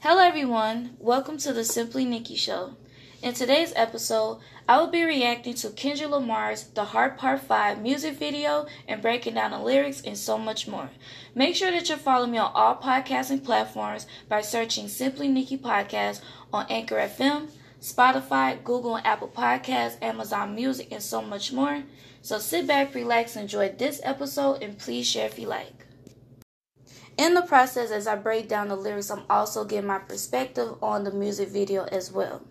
Hello, everyone. Welcome to the Simply Nikki Show. In today's episode, I will be reacting to Kendrick Lamar's The Heart Part 5 music video and breaking down the lyrics and so much more. Make sure that you follow me on all podcasting platforms by searching Simply Nikki Podcast on Anchor FM, Spotify, Google and Apple Podcasts, Amazon Music, and so much more. So sit back, relax, enjoy this episode, and please share if you like. In the process, as I break down the lyrics, I'm also getting my perspective on the music video as well.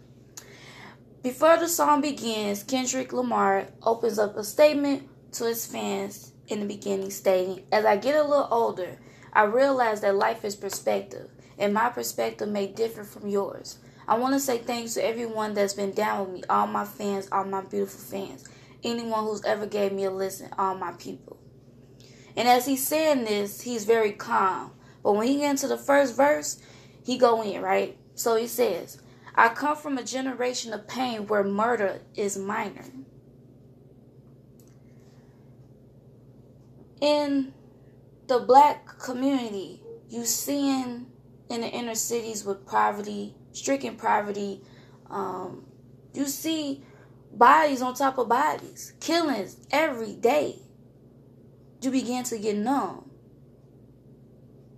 Before the song begins, Kendrick Lamar opens up a statement to his fans in the beginning, stating, As I get a little older, I realize that life is perspective, and my perspective may differ from yours. I want to say thanks to everyone that's been down with me, all my fans, all my beautiful fans, anyone who's ever gave me a listen, all my people. And as he's saying this, he's very calm. But when he gets into the first verse, he go in, right? So he says, I come from a generation of pain where murder is minor. In the black community, you seeing in the inner cities with poverty, stricken poverty, um, you see bodies on top of bodies, killings every day you begin to get numb.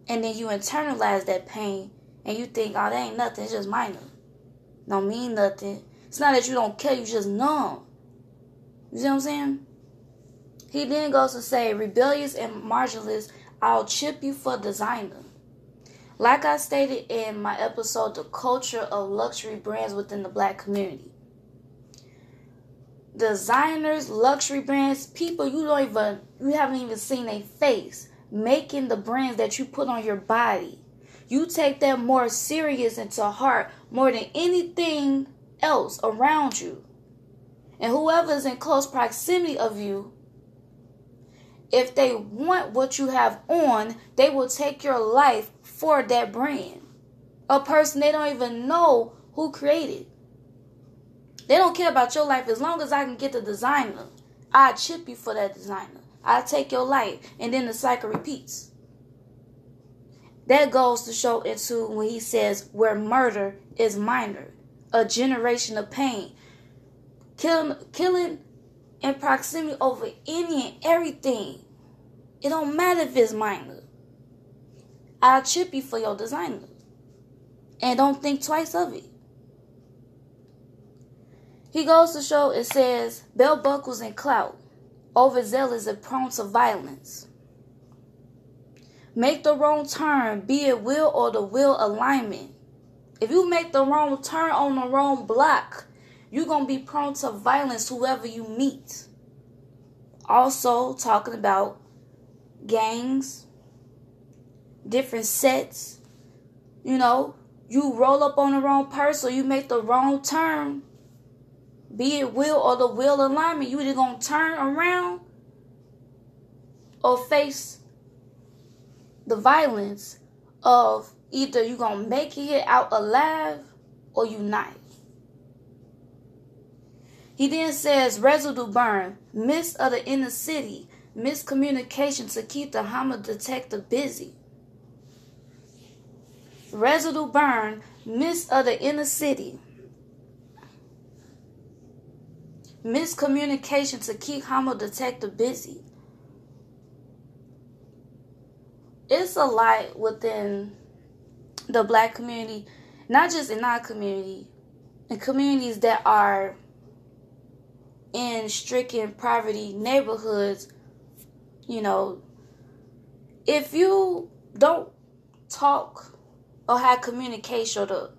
And then you internalize that pain and you think, oh, that ain't nothing, it's just minor. Don't mean nothing. It's not that you don't care, you just numb. You see what I'm saying? He then goes to say, rebellious and marginalist, I'll chip you for designer. Like I stated in my episode, The Culture of Luxury Brands Within the Black Community designers, luxury brands, people you don't even you haven't even seen a face making the brands that you put on your body. You take that more serious into heart more than anything else around you. And whoever is in close proximity of you, if they want what you have on, they will take your life for that brand. A person they don't even know who created. They don't care about your life as long as I can get the designer. I chip you for that designer. I take your life, and then the cycle repeats. That goes to show into when he says where murder is minor, a generation of pain, killing, killing in proximity over any and everything. It don't matter if it's minor. I'll chip you for your designer, and don't think twice of it. He goes to show it says belt buckles and clout, overzealous and prone to violence. Make the wrong turn, be it will or the will alignment. If you make the wrong turn on the wrong block, you're going to be prone to violence whoever you meet. Also, talking about gangs, different sets. You know, you roll up on the wrong person, you make the wrong turn, be it will or the will alignment, you either gonna turn around or face the violence of either you gonna make it out alive or you not. He then says residue burn, mist of the inner city, miscommunication to keep the homicide detector busy. Residue burn, mist of the inner city. Miscommunication to keep Homo Detective busy. It's a lot within the black community, not just in our community, in communities that are in stricken poverty neighborhoods, you know, if you don't talk or have communication or to,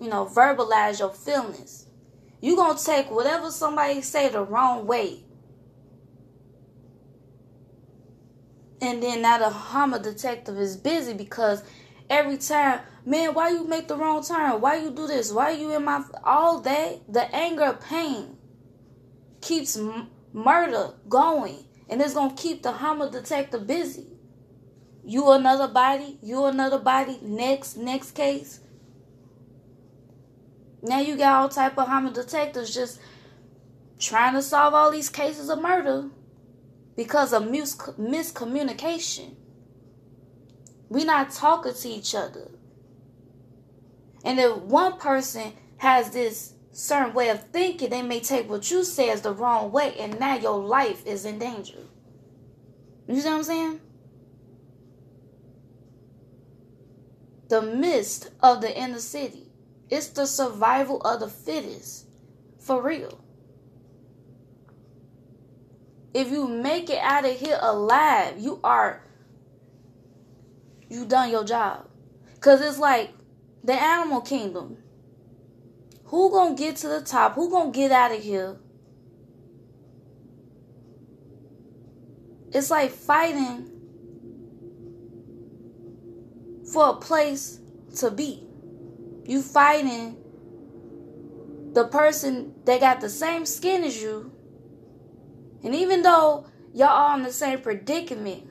you know, verbalize your feelings, you gonna take whatever somebody say the wrong way. And then now the Hummer detective is busy because every time, man, why you make the wrong turn? Why you do this? Why you in my all day? The anger, pain keeps m- murder going, and it's gonna keep the Hummer detective busy. You another body, you another body. Next, next case. Now you got all type of homicide detectives just trying to solve all these cases of murder because of mis- miscommunication. We not talking to each other. And if one person has this certain way of thinking, they may take what you say as the wrong way, and now your life is in danger. You see what I'm saying? The mist of the inner city. It's the survival of the fittest. For real. If you make it out of here alive, you are you done your job. Cause it's like the animal kingdom. Who gonna get to the top? Who gonna get out of here? It's like fighting for a place to be. You fighting the person that got the same skin as you. And even though y'all are in the same predicament,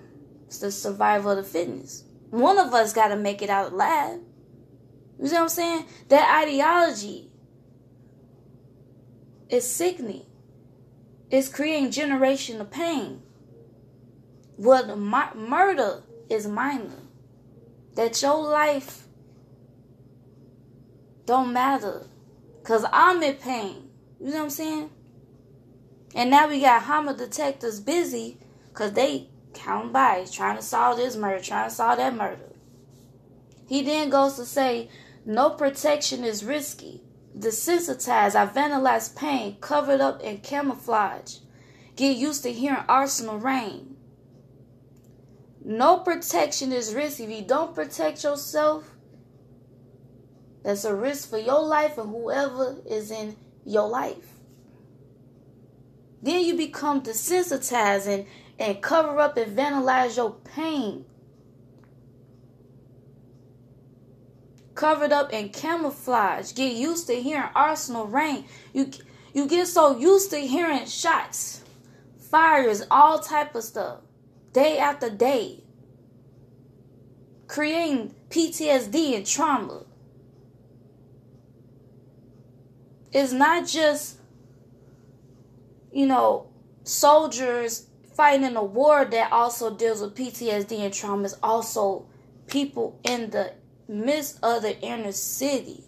it's the survival of the fitness. One of us got to make it out alive. You see what I'm saying? That ideology is sickening. It's creating generation of pain. Well, the murder is minor. That your life don't matter. Cause I'm in pain. You know what I'm saying? And now we got Hama detectives busy because they count by trying to solve this murder, trying to solve that murder. He then goes to say, no protection is risky. Desensitized, I vandalize pain, covered up in camouflage. Get used to hearing arsenal rain. No protection is risky. If you don't protect yourself, that's a risk for your life and whoever is in your life. Then you become desensitized and, and cover up and vandalize your pain. Covered up in camouflage. Get used to hearing arsenal rain. You you get so used to hearing shots, fires, all type of stuff, day after day. Creating PTSD and trauma. It's not just you know, soldiers fighting in a war that also deals with PTSD and trauma is also people in the midst of the inner city.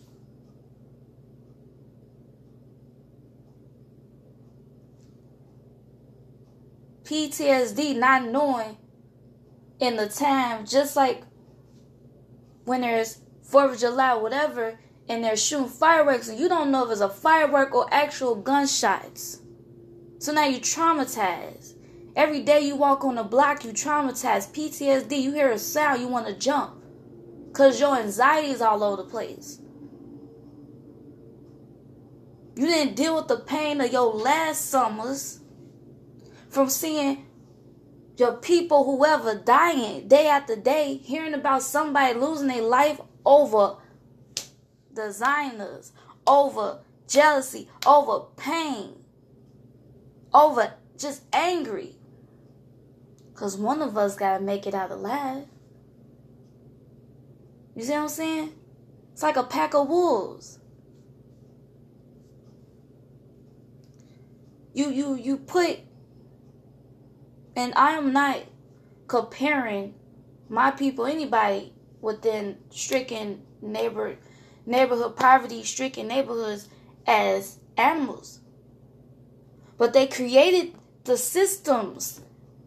PTSD, not knowing in the time, just like when there's 4th of July, whatever, and they're shooting fireworks, and you don't know if it's a firework or actual gunshots. So now you're traumatized. Every day you walk on the block, you traumatized. PTSD, you hear a sound, you want to jump. Because your anxiety is all over the place. You didn't deal with the pain of your last summers from seeing your people, whoever, dying day after day, hearing about somebody losing their life over designers, over jealousy, over pain over just angry. Because one of us got to make it out alive. You see what I'm saying? It's like a pack of wolves. You you you put and I am not comparing my people, anybody within stricken neighbor neighborhood poverty stricken neighborhoods as animals. But they created the systems,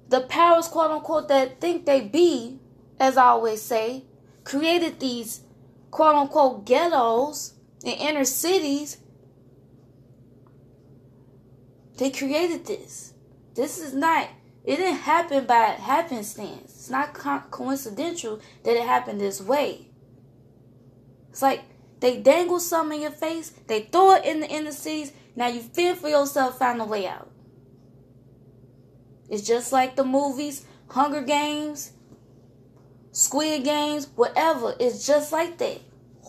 the powers, quote unquote, that think they be, as I always say, created these quote unquote ghettos in inner cities. They created this. This is not, it didn't happen by happenstance. It's not co- coincidental that it happened this way. It's like they dangle some in your face, they throw it in the inner cities, now you fend for yourself, find a way out. It's just like the movies, Hunger Games, Squid Games, whatever. It's just like that.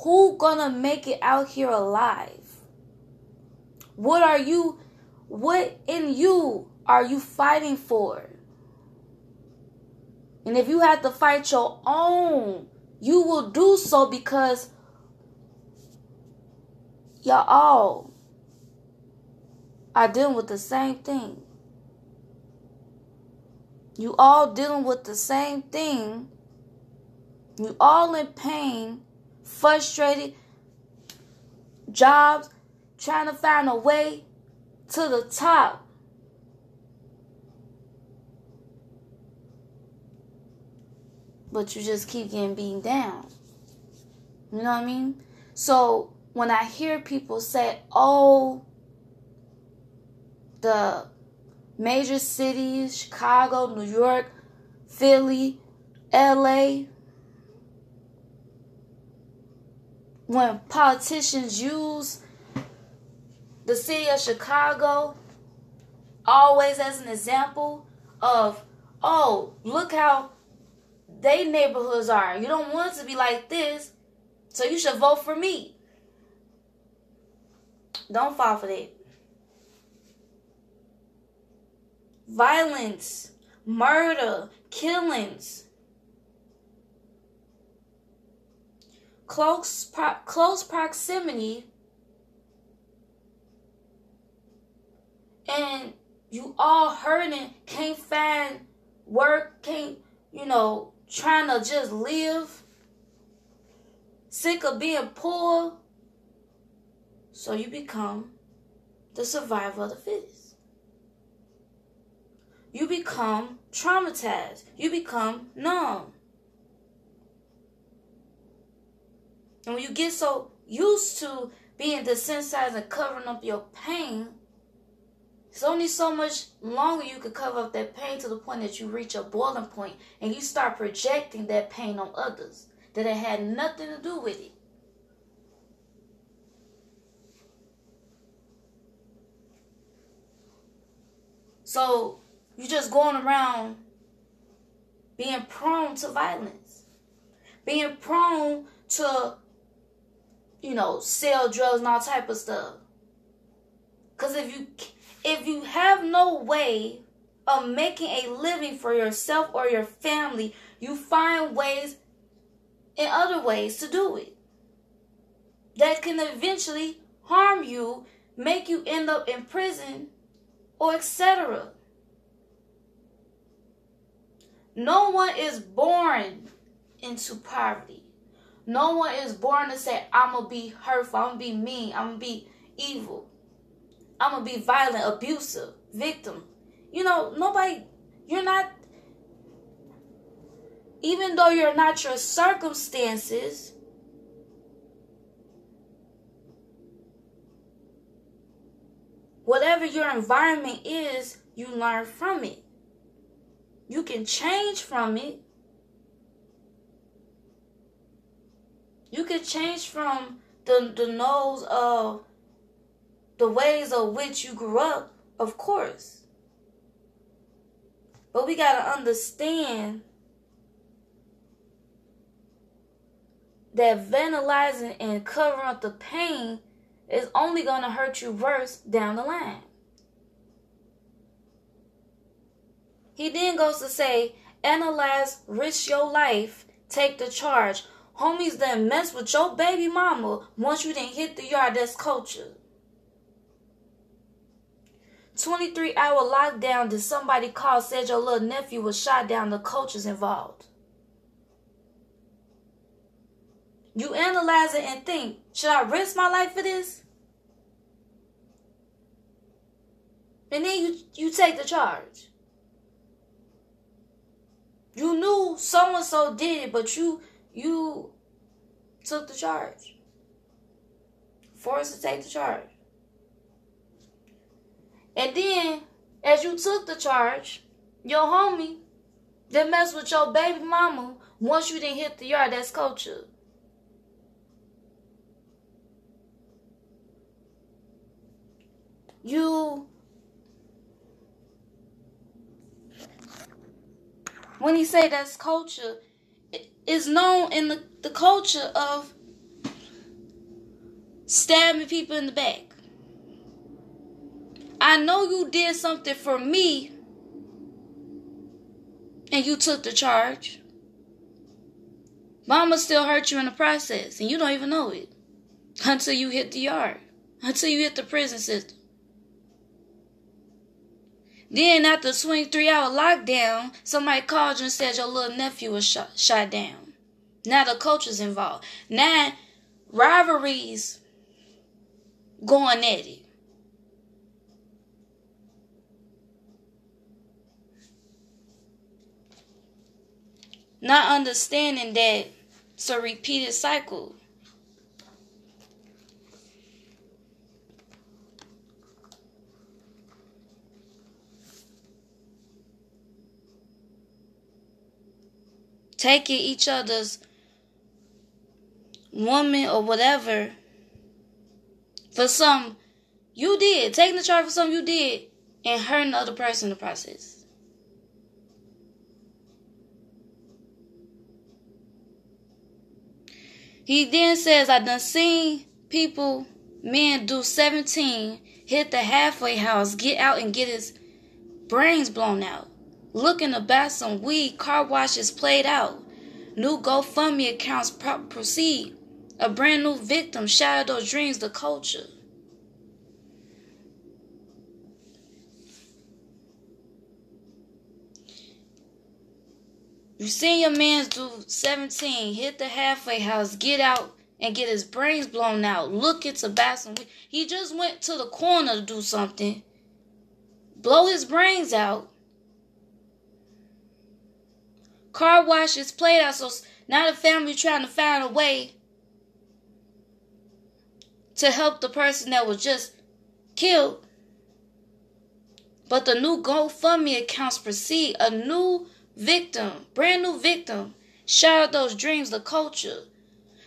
Who gonna make it out here alive? What are you, what in you are you fighting for? And if you have to fight your own, you will do so because y'all all are dealing with the same thing. You all dealing with the same thing. You all in pain, frustrated, jobs, trying to find a way to the top. But you just keep getting beaten down. You know what I mean? So when I hear people say, oh, the major cities, Chicago, New York, Philly, LA, when politicians use the city of Chicago always as an example of, oh, look how they neighborhoods are. You don't want to be like this, so you should vote for me. Don't fall for that. Violence, murder, killings. Close, pro- close proximity. And you all hurting, can't find work, can't, you know, trying to just live, sick of being poor, so you become the survivor of the fittest. You become traumatized. You become numb. And when you get so used to being desensitized and covering up your pain, it's only so much longer you can cover up that pain to the point that you reach a boiling point and you start projecting that pain on others that it had nothing to do with it. So you're just going around being prone to violence, being prone to, you know, sell drugs and all type of stuff. Cause if you if you have no way of making a living for yourself or your family, you find ways in other ways to do it that can eventually harm you, make you end up in prison or etc. No one is born into poverty. No one is born to say, I'm going to be hurtful, I'm going to be mean, I'm going to be evil, I'm going to be violent, abusive, victim. You know, nobody, you're not, even though you're not your circumstances, whatever your environment is, you learn from it. You can change from it. You can change from the, the nose of the ways of which you grew up, of course. But we got to understand that vandalizing and covering up the pain is only going to hurt you worse down the line. He then goes to say, analyze, risk your life, take the charge. Homies then mess with your baby mama once you didn't hit the yard. That's culture. 23 hour lockdown. Did somebody call said your little nephew was shot down? The coaches involved. You analyze it and think, should I risk my life for this? And then you you take the charge. You knew so and so did it, but you you took the charge. Forced to take the charge. And then, as you took the charge, your homie that messed with your baby mama once you didn't hit the yard, that's culture. You when he say that's culture, is known in the, the culture of stabbing people in the back. I know you did something for me and you took the charge. Mama still hurt you in the process and you don't even know it until you hit the yard, until you hit the prison system. Then after a 23 hour lockdown, somebody called you and said your little nephew was shot, shot down. Now the coach is involved. Now rivalries going at it. Not understanding that it's a repeated cycle. Taking each other's woman or whatever. For some you did, taking the charge for something you did. And hurting the other person in the process. He then says, I done seen people, men do 17, hit the halfway house, get out and get his brains blown out looking to buy some weed, car washes played out. New GoFundMe accounts pro- proceed. A brand new victim those dreams, the culture. You seen your man's do 17, hit the halfway house, get out and get his brains blown out, buy some weed. He just went to the corner to do something, blow his brains out, car wash is played out. So now the family trying to find a way to help the person that was just killed. But the new GoFundMe accounts proceed. A new victim, brand new victim, shared those dreams, the culture.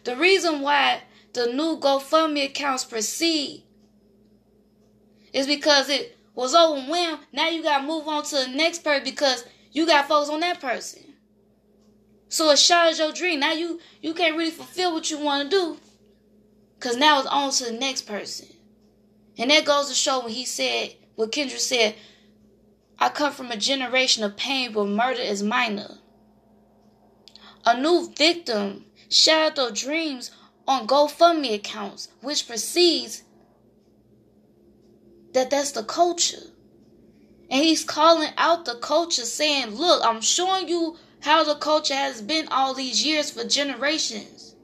The reason why the new GoFundMe accounts proceed is because it was overwhelmed. Now you gotta move on to the next person because you got folks on that person. So it shatters your dream. Now you you can't really fulfill what you want to do. Cause now it's on to the next person. And that goes to show when he said what Kendrick said, I come from a generation of pain where murder is minor. A new victim shattered their dreams on GoFundMe accounts, which precedes that that's the culture. And he's calling out the culture saying, look, I'm showing you how the culture has been all these years for generations.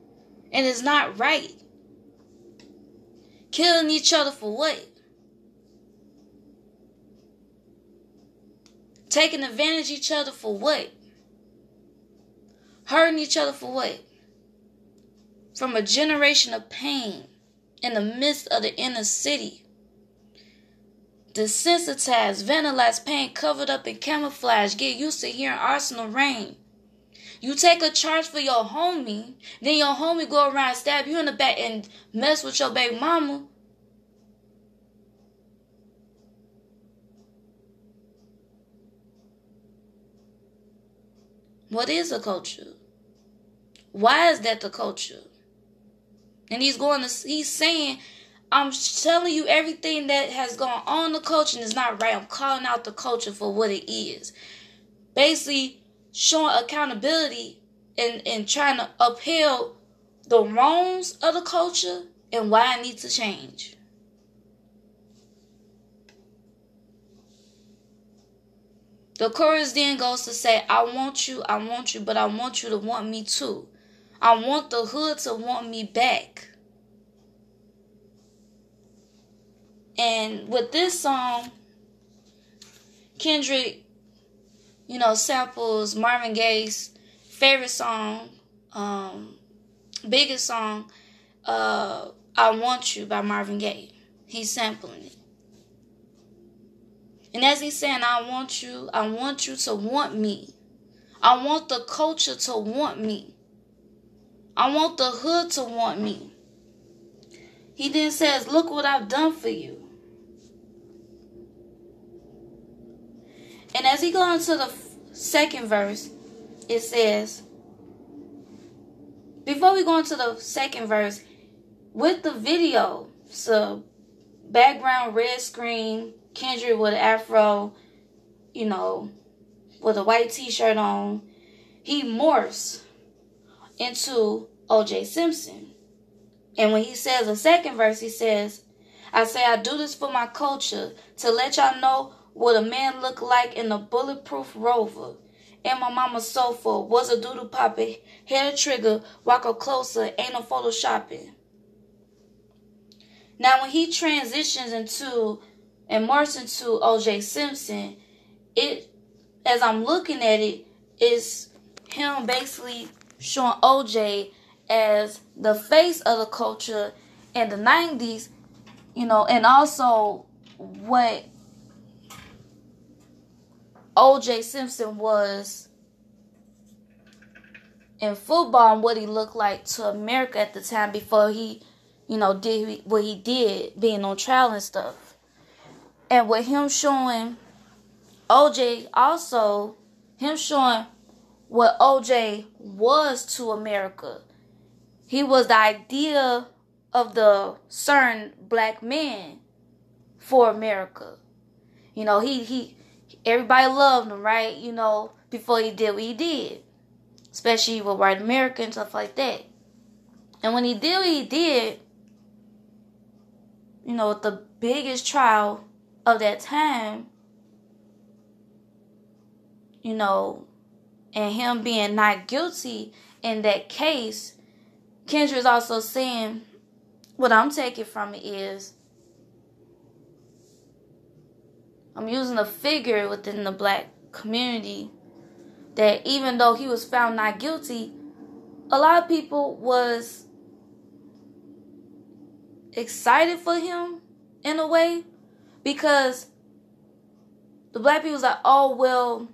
And it's not right. Killing each other for what? Taking advantage each other for what? Hurting each other for what? From a generation of pain in the midst of the inner city desensitized, vandalized pain covered up in camouflage. Get used to hearing arsenal rain. You take a charge for your homie, then your homie go around stab you in the back and mess with your baby mama. What is a culture? Why is that the culture? And he's going to he's saying I'm telling you everything that has gone on the culture and is not right. I'm calling out the culture for what it is. Basically, showing accountability and, and trying to uphold the wrongs of the culture and why it needs to change. The chorus then goes to say, I want you, I want you, but I want you to want me too. I want the hood to want me back. And with this song, Kendrick, you know, samples Marvin Gaye's favorite song, um, biggest song, uh, I Want You by Marvin Gaye. He's sampling it. And as he's saying, I want you, I want you to want me. I want the culture to want me. I want the hood to want me. He then says, Look what I've done for you. And as he goes into the second verse, it says, before we go into the second verse, with the video, so background red screen, Kendrick with afro, you know, with a white t-shirt on, he morphs into OJ Simpson. And when he says the second verse, he says, I say I do this for my culture to let y'all know what a man looked like in a bulletproof rover. And my mama's sofa was a doodle poppy, hair trigger, walk up closer, ain't no photoshopping. Now, when he transitions into and morphs into OJ Simpson, it, as I'm looking at it, is him basically showing OJ as the face of the culture in the 90s, you know, and also what OJ Simpson was in football and what he looked like to America at the time before he, you know, did what he did, being on trial and stuff. And with him showing OJ also, him showing what OJ was to America. He was the idea of the certain black man for America. You know, he he everybody loved him, right? You know, before he did what he did. Especially with white America and stuff like that. And when he did what he did, you know, the biggest trial of that time, you know, and him being not guilty in that case, Kendrick is also saying what I'm taking from it is I'm using a figure within the black community that even though he was found not guilty, a lot of people was excited for him in a way because the black people was like, oh well,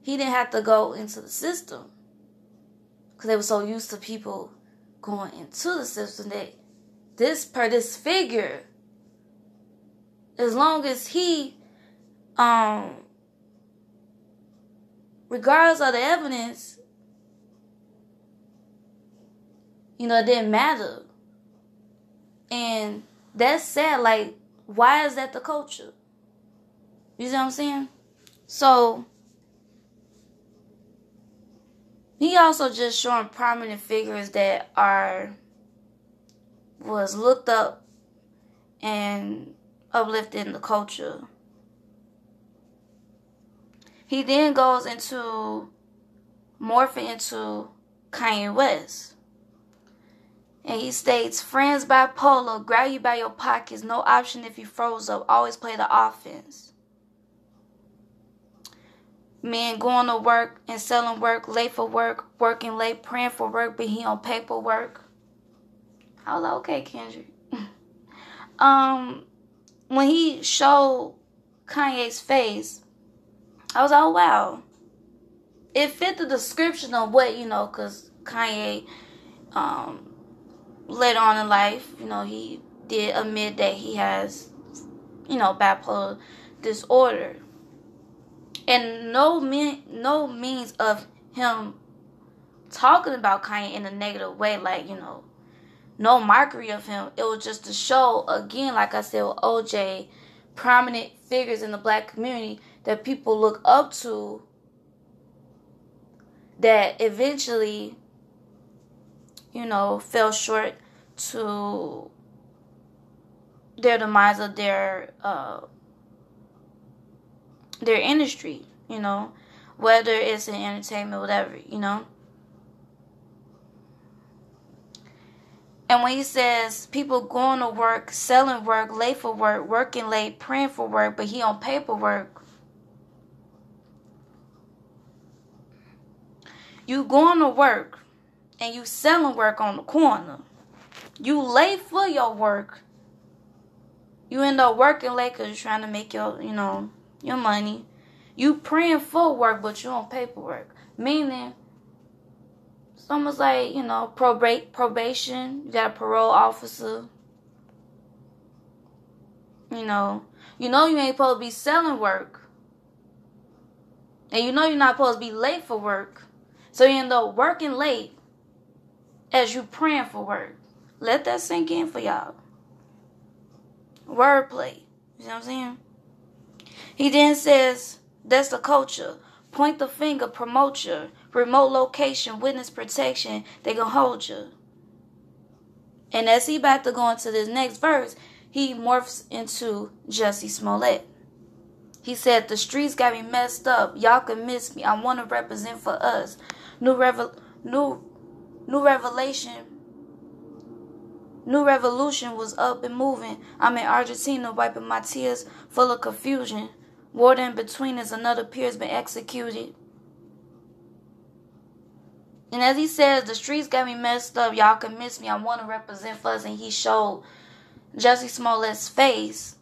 he didn't have to go into the system because they were so used to people going into the system that this per this figure as long as he um regardless of the evidence you know it didn't matter. And that's sad like why is that the culture? You see what i'm saying? So he also just showing prominent figures that are was looked up and uplifting the culture. He then goes into morphing into Kanye West. And he states, friends bipolar, grab you by your pockets, no option if you froze up, always play the offense. Men going to work and selling work, late for work, working late, praying for work, but he on paperwork. I was like, okay, Kendrick. um, when he showed Kanye's face, I was like, oh, wow. It fit the description of what, you know, because Kanye, um, later on in life, you know, he did admit that he has, you know, bipolar disorder. And no mean, no means of him talking about Kanye in a negative way, like, you know, no mockery of him. It was just to show, again, like I said with OJ, prominent figures in the black community that people look up to that eventually, you know, fell short to their demise of their uh, their industry, you know, whether it's in entertainment, whatever, you know. And when he says people going to work, selling work, late for work, working late, praying for work, but he on paperwork. You going to work and you selling work on the corner. You late for your work. You end up working late because you're trying to make your, you know, your money. You praying for work, but you on paperwork. Meaning, it's almost like, you know, probate probation, you got a parole officer. You know, you know you ain't supposed to be selling work. And you know you're not supposed to be late for work. So you end up working late as you praying for work. Let that sink in for y'all. Wordplay. You know what I'm saying? He then says, that's the culture. Point the finger, promote you remote location, witness protection, they gonna hold you. And as he about to go into this next verse, he morphs into Jussie Smollett. He said, The streets got me messed up. Y'all can miss me. I want to represent for us. New revel new new revelation. New revolution was up and moving. I'm in Argentina wiping my tears full of confusion. Water in between as another peer's been executed. And as he says, the streets got me messed up. Y'all can miss me. I want to represent Fuzz. And he showed Jussie Smollett's face.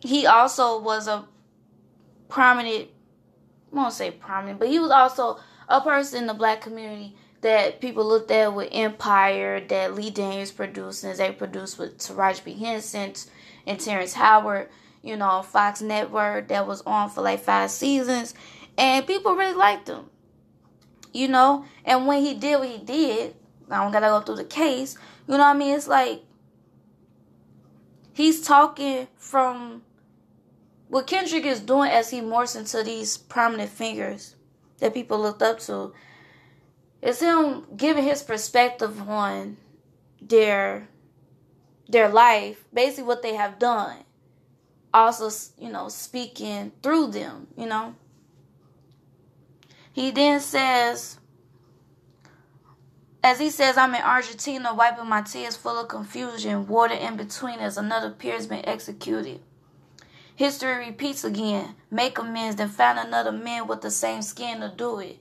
He also was a prominent, I won't say prominent, but he was also a person in the black community that people looked at with Empire, that Lee Daniels produced, and they produced with Taraji P. Henson and Terrence Howard, you know, Fox Network that was on for like five seasons. And people really liked him. You know? And when he did what he did, I don't gotta go through the case, you know what I mean? It's like he's talking from what Kendrick is doing as he morphs into these prominent figures that people looked up to it's him giving his perspective on their their life, basically what they have done. Also, you know, speaking through them, you know. He then says, as he says, I'm in Argentina wiping my tears full of confusion. Water in between as another peer's been executed. History repeats again. Make amends, then find another man with the same skin to do it.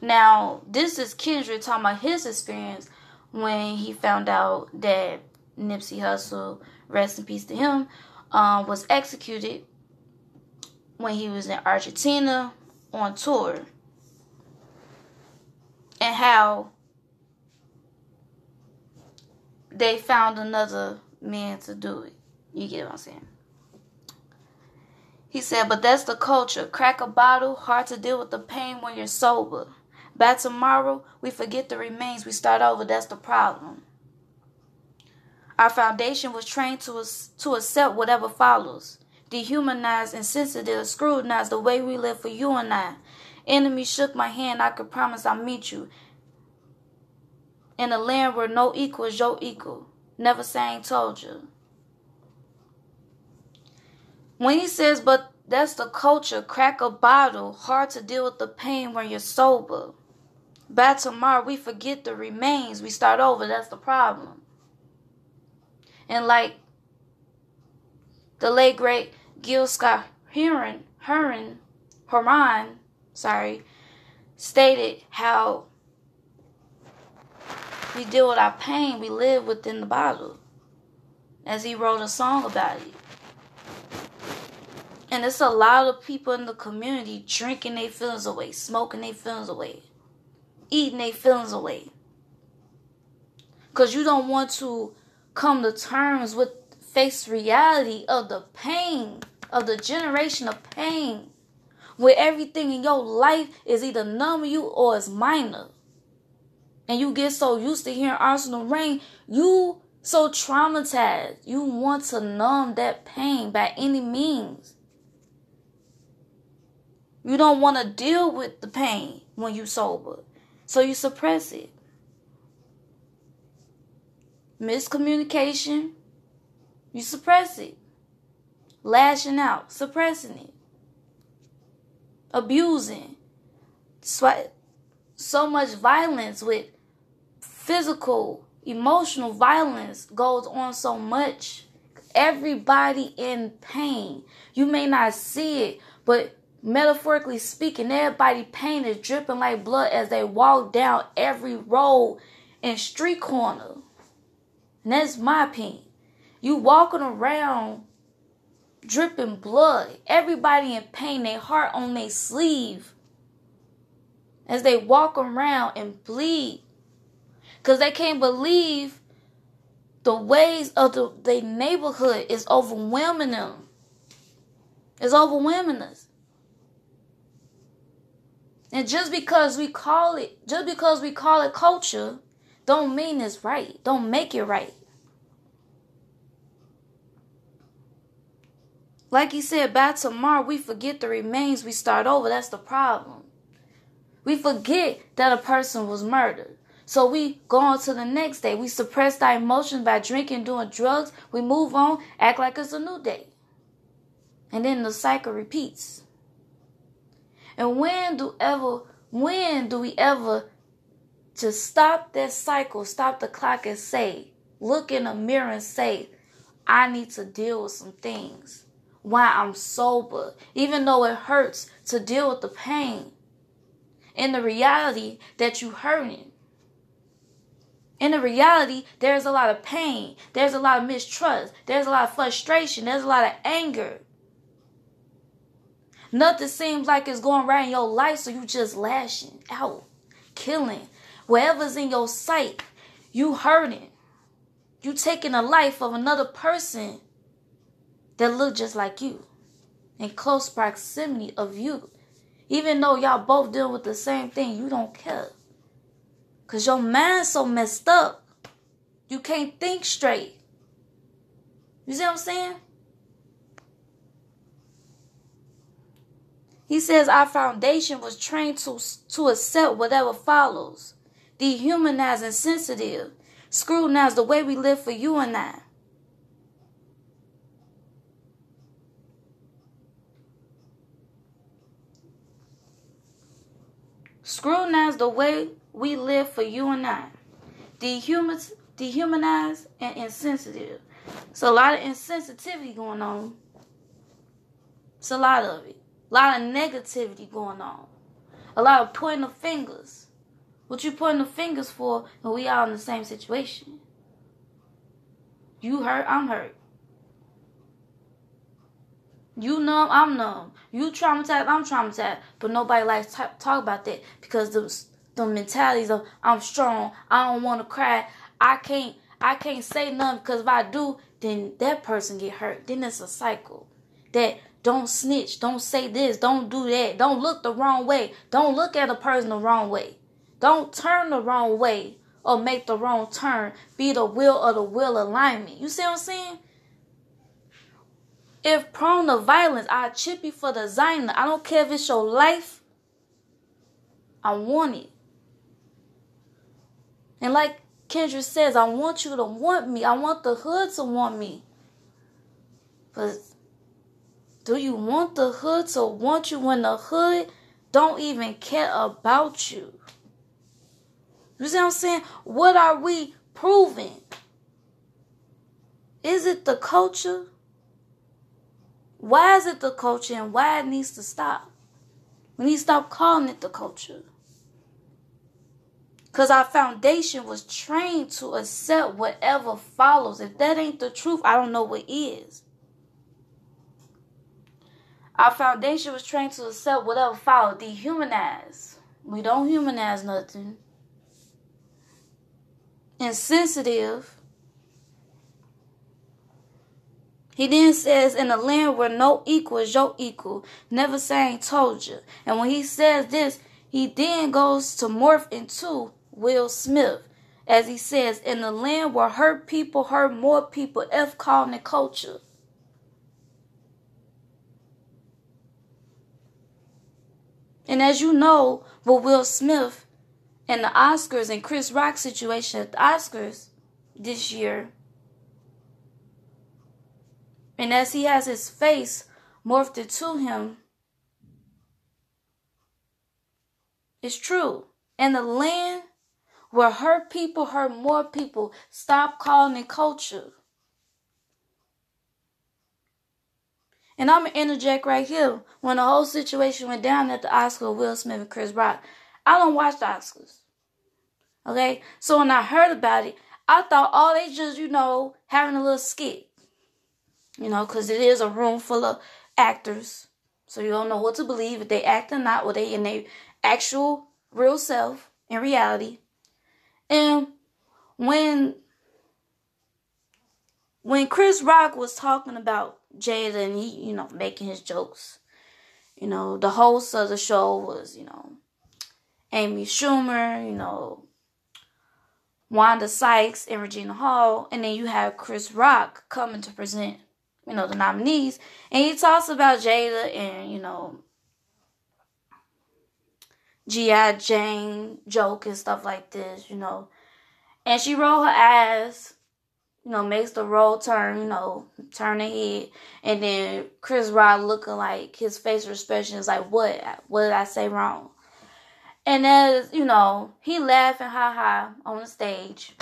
Now, this is Kendrick talking about his experience when he found out that Nipsey Hussle, rest in peace to him, um, was executed when he was in Argentina on tour. And how they found another man to do it. You get what I'm saying? He said, but that's the culture. Crack a bottle, hard to deal with the pain when you're sober. By tomorrow, we forget the remains. We start over. That's the problem. Our foundation was trained to, to accept whatever follows. Dehumanized, insensitive, scrutinized the way we live for you and I. Enemy shook my hand. I could promise I'll meet you. In a land where no equal is your equal. Never saying told you. When he says, but that's the culture, crack a bottle, hard to deal with the pain when you're sober. By tomorrow, we forget the remains. We start over. That's the problem. And like the late great Gil Scott Heron, Heron, Herman, sorry, stated how we deal with our pain, we live within the bottle. As he wrote a song about it. And it's a lot of people in the community drinking their feelings away, smoking their feelings away eating their feelings away. Because you don't want to come to terms with face reality of the pain, of the generation of pain, where everything in your life is either numb you or is minor. And you get so used to hearing Arsenal Rain, you so traumatized. You want to numb that pain by any means. You don't want to deal with the pain when you sober. So you suppress it. Miscommunication, you suppress it. Lashing out, suppressing it. Abusing. So much violence with physical, emotional violence goes on so much. Everybody in pain. You may not see it, but metaphorically speaking, everybody pain is dripping like blood as they walk down every road and street corner. And that's my opinion. You walking around dripping blood. Everybody in pain, their heart on their sleeve. As they walk around and bleed. Because they can't believe the ways of the, the neighborhood is overwhelming them. It's overwhelming us. And just because we call it, just because we call it culture, don't mean it's right. Don't make it right. Like he said, by tomorrow we forget the remains, we start over. That's the problem. We forget that a person was murdered. So we go on to the next day. We suppress our emotions by drinking, doing drugs. We move on, act like it's a new day. And then the cycle repeats. And when do ever When do we ever just stop that cycle, stop the clock and say, look in the mirror and say, I need to deal with some things while I'm sober, even though it hurts to deal with the pain and the reality that you're hurting. In the reality, there's a lot of pain, there's a lot of mistrust, there's a lot of frustration, there's a lot of anger. Nothing seems like it's going right in your life, so you just lashing out, killing. Whatever's in your sight, you hurting. You taking the life of another person that look just like you, in close proximity of you. Even though y'all both deal with the same thing, you don't care. Cause your mind's so messed up. You can't think straight. You see what I'm saying? He says our foundation was trained to, to accept whatever follows, dehumanize and sensitive, scrutinize the way we live for you and I. Scrutinize the way we live for you and I. Dehumanize, and insensitive. So a lot of insensitivity going on. It's a lot of it. A lot of negativity going on. A lot of pointing of fingers. What you pointing the fingers for when we all in the same situation? You hurt, I'm hurt. You numb, I'm numb. You traumatized, I'm traumatized. But nobody likes to talk about that because the the mentalities of I'm strong, I don't want to cry, I can't, I can't say nothing because if I do, then that person get hurt. Then it's a cycle. That don't snitch. Don't say this. Don't do that. Don't look the wrong way. Don't look at a person the wrong way. Don't turn the wrong way or make the wrong turn. Be the will of the will alignment. You see what I'm saying? If prone to violence, I chip you for the designer. I don't care if it's your life. I want it. And like Kendrick says, I want you to want me. I want the hood to want me. But do you want the hood to want you when the hood don't even care about you? You see what I'm saying? What are we proving? Is it the culture? Why is it the culture and why it needs to stop? We need to stop calling it the culture. Because our foundation was trained to accept whatever follows. If that ain't the truth, I don't know what is. Our foundation was trained to accept whatever followed, dehumanize. We don't humanize nothing. Insensitive. He then says, in a land where no equal is your equal, never saying told you. And when he says this, he then goes to morph into Will Smith. As he says, in a land where hurt people hurt more people, F calling it culture. And as you know, with Will Smith and the Oscars and Chris Rock situation at the Oscars this year, and as he has his face morphed to him, it's true. And the land where hurt people hurt more people, stop calling it culture. And I'm gonna interject right here. When the whole situation went down at the Oscar, Will Smith and Chris Rock, I don't watch the Oscars. Okay, so when I heard about it, I thought, oh, they just you know having a little skit, you know, because it is a room full of actors, so you don't know what to believe if they act or not, or they in their actual real self in reality. And when when Chris Rock was talking about Jada and he, you know, making his jokes. You know, the host of the show was, you know, Amy Schumer, you know, Wanda Sykes and Regina Hall, and then you have Chris Rock coming to present, you know, the nominees, and he talks about Jada and, you know, G.I. Jane joke and stuff like this, you know. And she rolled her ass you know, makes the role turn, you know, turn the head. And then Chris Rock looking like his facial expression is like, what? What did I say wrong? And as, you know, he laughing ha ha on the stage.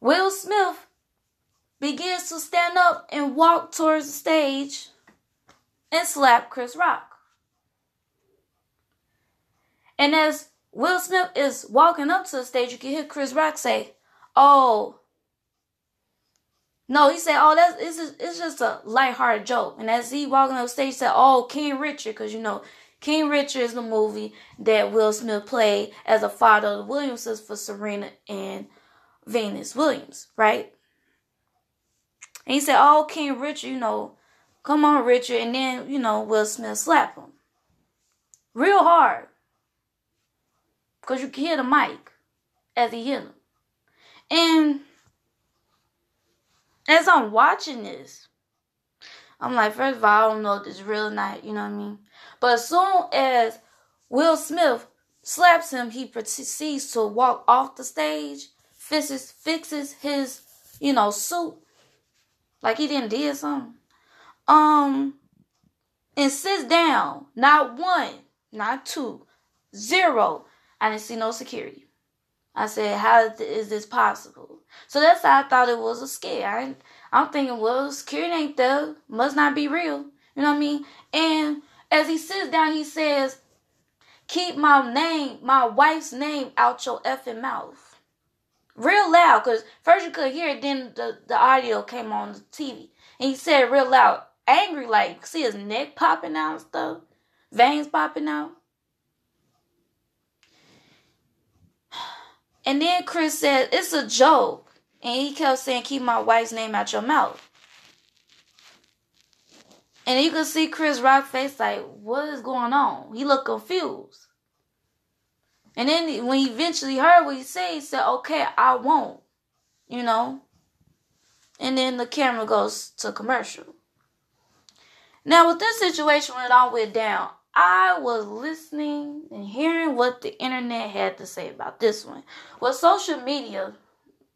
Will Smith begins to stand up and walk towards the stage and slap Chris Rock. And as Will Smith is walking up to the stage, you can hear Chris Rock say, Oh, no, he said, "Oh, that's it's just, it's just a lighthearted joke." And as he walking up stage, said, "Oh, King Richard," because you know King Richard is the movie that Will Smith played as a father of the Williamses for Serena and Venus Williams, right? And he said, "Oh, King Richard, you know, come on, Richard," and then you know Will Smith slapped him real hard because you can hear the mic as he hit him, and as I'm watching this, I'm like, first of all, I don't know if this is real or not, you know what I mean? But as soon as Will Smith slaps him, he proceeds to walk off the stage, fixes, fixes his, you know, suit, like he didn't did something. Um, and sits down. Not one, not two, zero. I didn't see no security. I said, how is this possible? So that's how I thought it was a scare. I, I'm thinking, well, security ain't there. Must not be real. You know what I mean? And as he sits down, he says, keep my name, my wife's name out your effing mouth. Real loud, because first you could hear it, then the, the audio came on the TV. And he said real loud, angry, like, see his neck popping out and stuff, veins popping out. And then Chris said, It's a joke. And he kept saying, Keep my wife's name out your mouth. And you could see Chris Rock face like, What is going on? He looked confused. And then when he eventually heard what he said, he said, Okay, I won't. You know? And then the camera goes to commercial. Now, with this situation, when it all went down, I was listening and hearing what the internet had to say about this one. Well, social media,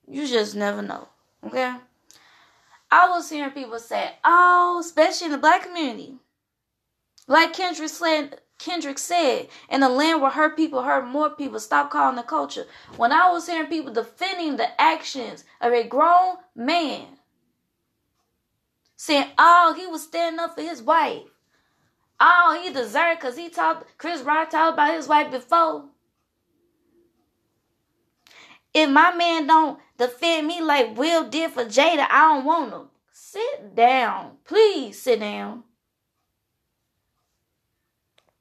you just never know. Okay? I was hearing people say, oh, especially in the black community. Like Kendrick said, Kendrick said, in a land where hurt people hurt more people, stop calling the culture. When I was hearing people defending the actions of a grown man, saying, oh, he was standing up for his wife. Oh, he deserved because he talked, Chris Rock talked about his wife before. If my man don't defend me like Will did for Jada, I don't want him. Sit down. Please sit down.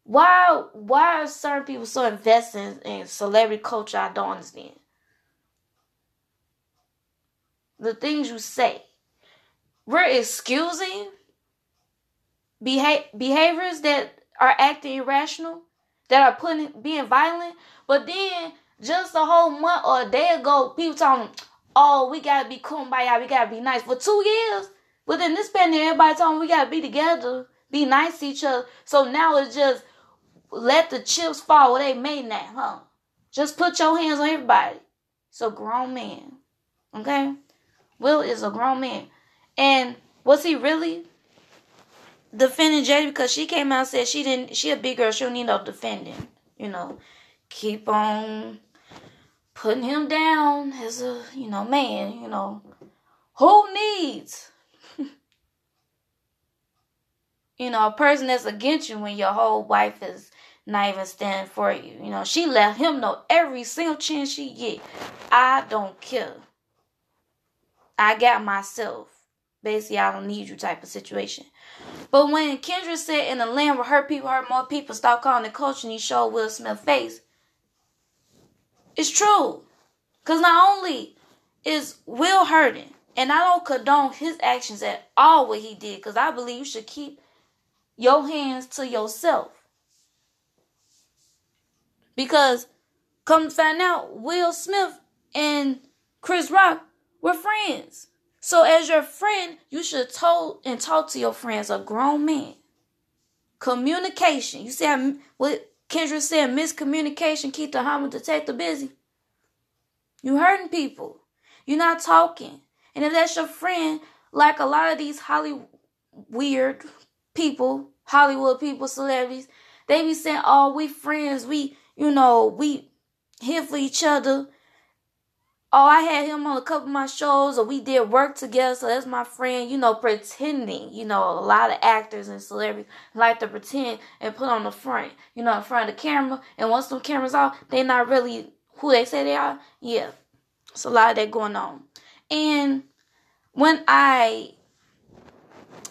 Why why are certain people so invested in, in celebrity culture? I don't understand. The things you say. We're excusing beha- behaviors that are acting irrational, that are putting being violent. But then just a whole month or a day ago, people talking, oh, we gotta be kumbaya, we gotta be nice. For two years, but then this pandemic, everybody talking we gotta be together, be nice to each other. So now it's just let the chips fall where they may now, huh? Just put your hands on everybody. It's a grown man. Okay? Will is a grown man. And was he really? defending Jada because she came out and said she didn't she a big girl, she don't need no defending. You know. Keep on putting him down as a, you know, man, you know. Who needs you know, a person that's against you when your whole wife is not even standing for you. You know, she let him know every single chance she get. I don't care. I got myself. Basically, I don't need you type of situation. But when Kendrick said in the land where hurt people hurt more people, stop calling the coach and he showed Will Smith face, it's true. Because not only is Will hurting, and I don't condone his actions at all what he did, because I believe you should keep your hands to yourself. Because come find out, Will Smith and Chris Rock were friends. So as your friend, you should talk and talk to your friends, a grown man. Communication. You see how, what Kendrick said, miscommunication keep the homicide detector busy. You hurting people. You're not talking. And if that's your friend, like a lot of these Hollywood weird people, Hollywood people, celebrities, they be saying, "Oh, we friends. We you know, we here for each other. Oh, I had him on a couple of my shows, or we did work together, so that's my friend, you know, pretending. You know, a lot of actors and celebrities like to pretend and put on the front, you know, in front of the camera. And once the cameras off, they're not really who they say they are. Yeah, it's a lot of that going on. And when I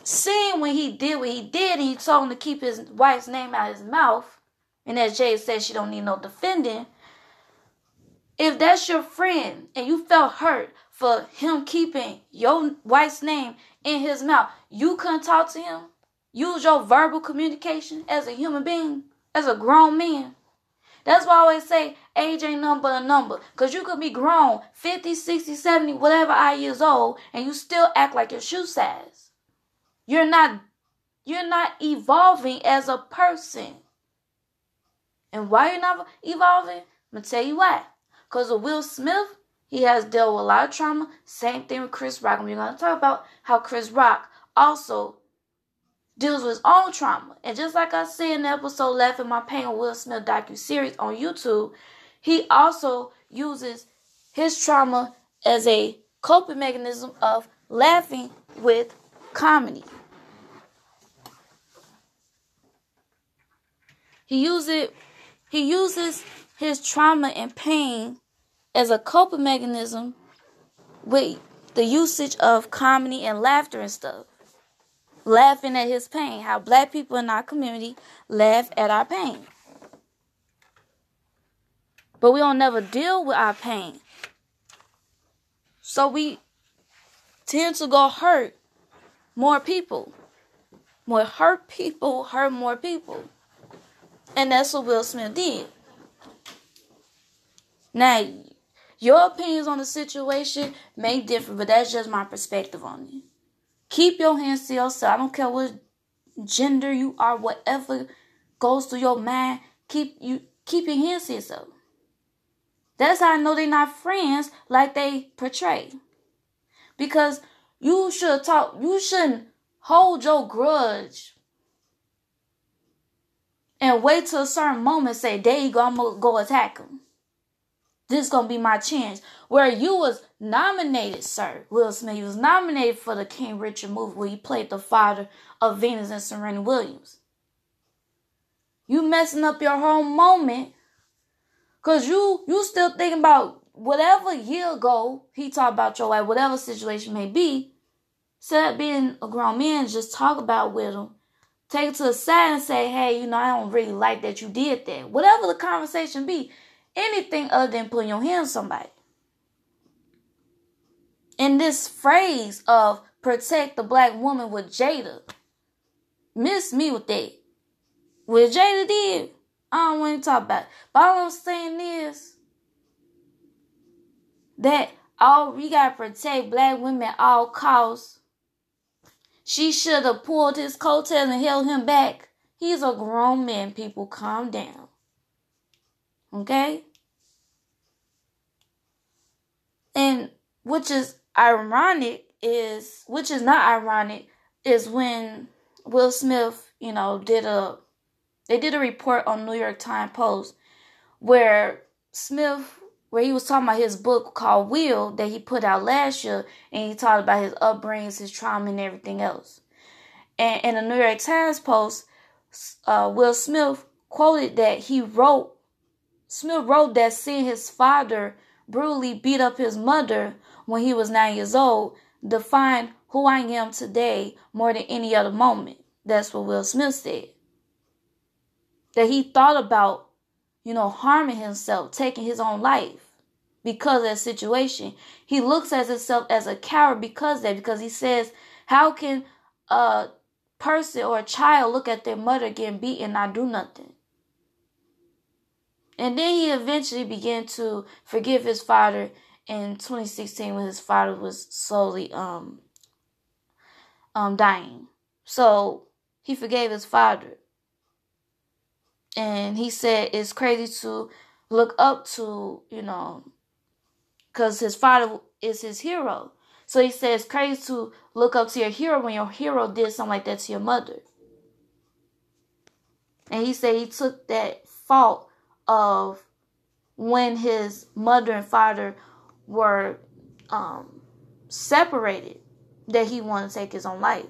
seen when he did what he did, and he told him to keep his wife's name out of his mouth, and as Jay said, she don't need no defending. If that's your friend and you felt hurt for him keeping your wife's name in his mouth, you couldn't talk to him. Use your verbal communication as a human being, as a grown man. That's why I always say age ain't but a number. Because you could be grown, 50, 60, 70, whatever I years old, and you still act like your shoe size. You're not you're not evolving as a person. And why you're not evolving? I'm gonna tell you why. Because of Will Smith, he has dealt with a lot of trauma. Same thing with Chris Rock. And we're gonna talk about how Chris Rock also deals with his own trauma. And just like I said in the episode Left in My Pain Will Smith docu-series on YouTube, he also uses his trauma as a coping mechanism of laughing with comedy. He uses he uses his trauma and pain as a coping mechanism with the usage of comedy and laughter and stuff laughing at his pain. How black people in our community laugh at our pain. But we don't never deal with our pain. So we tend to go hurt more people. More hurt people hurt more people. And that's what Will Smith did. Now, your opinions on the situation may differ, but that's just my perspective on it. Keep your hands to yourself. I don't care what gender you are, whatever goes through your mind. Keep you keep your hands to yourself. That's how I know they're not friends like they portray. Because you should talk. You shouldn't hold your grudge and wait till a certain moment. Say, "There you go. I'm gonna go attack him." This gonna be my chance. Where you was nominated, sir, Will Smith. You was nominated for the King Richard movie where he played the father of Venus and Serena Williams. You messing up your whole moment. Cause you you still thinking about whatever year ago he talked about your wife, whatever situation may be. Instead of being a grown man, just talk about with him. Take it to the side and say, hey, you know, I don't really like that you did that. Whatever the conversation be anything other than putting your hand on somebody. In this phrase of protect the black woman with Jada, miss me with that. What Jada did, I don't want to talk about it. But all I'm saying is that all we gotta protect black women at all costs. She should have pulled his coattails and held him back. He's a grown man, people. Calm down. Okay? And which is ironic is which is not ironic is when Will Smith, you know, did a they did a report on New York Times Post where Smith where he was talking about his book called Will that he put out last year and he talked about his upbringing, his trauma and everything else. And in the New York Times Post, uh, Will Smith quoted that he wrote Smith wrote that seeing his father brutally beat up his mother when he was nine years old defined who I am today more than any other moment. That's what Will Smith said. That he thought about, you know, harming himself, taking his own life because of that situation. He looks at himself as a coward because that, because he says, How can a person or a child look at their mother getting beaten and not do nothing? And then he eventually began to forgive his father in 2016 when his father was slowly um um dying. So he forgave his father. And he said it's crazy to look up to, you know, because his father is his hero. So he says it's crazy to look up to your hero when your hero did something like that to your mother. And he said he took that fault of when his mother and father were um, separated that he wanted to take his own life.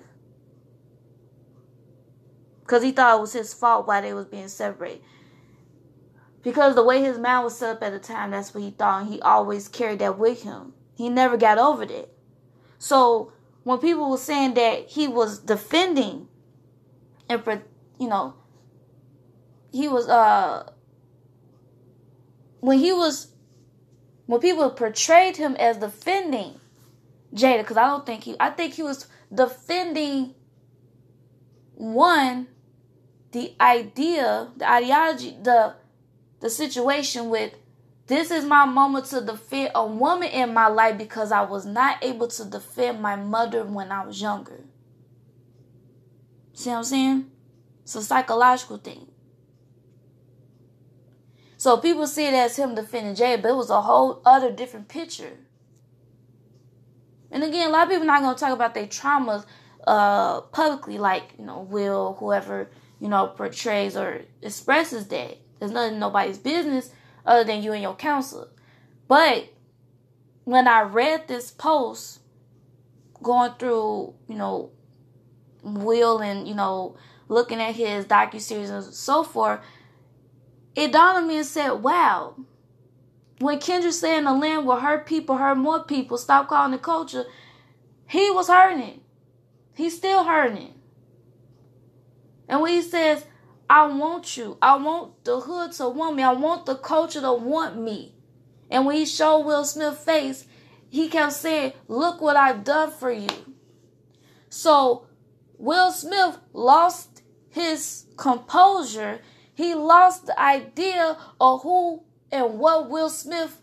Because he thought it was his fault why they was being separated. Because the way his mind was set up at the time, that's what he thought. And he always carried that with him. He never got over that. So when people were saying that he was defending and for you know he was uh when he was when people portrayed him as defending Jada, because I don't think he I think he was defending one the idea, the ideology, the the situation with this is my moment to defend a woman in my life because I was not able to defend my mother when I was younger. See what I'm saying? It's a psychological thing. So people see it as him defending Jay, but it was a whole other different picture. And again, a lot of people are not gonna talk about their traumas uh publicly, like you know, Will, whoever you know portrays or expresses that. There's nothing nobody's business other than you and your counselor. But when I read this post, going through you know, Will and you know, looking at his docu series and so forth, it dawned on me and said, "Wow." When Kendrick said in the land will hurt people, hurt more people, stop calling it culture, he was hurting. He's still hurting. And when he says, I want you, I want the hood to want me, I want the culture to want me. And when he showed Will Smith's face, he kept saying, Look what I've done for you. So Will Smith lost his composure. He lost the idea of who and what Will Smith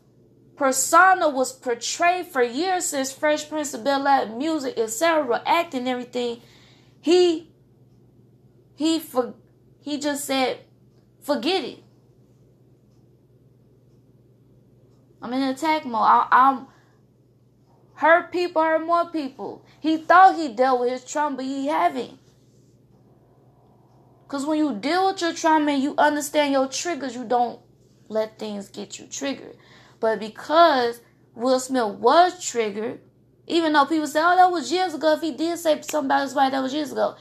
persona was portrayed for years since Fresh Prince of Bel Air music, etc., acting, everything. He he for he just said, forget it. I'm in attack mode. I, I'm hurt people, hurt more people. He thought he dealt with his trauma, but he haven't. Because when you deal with your trauma and you understand your triggers, you don't let things get you triggered. But because Will Smith was triggered, even though people say, oh, that was years ago, if he did say something about his wife, that was years ago.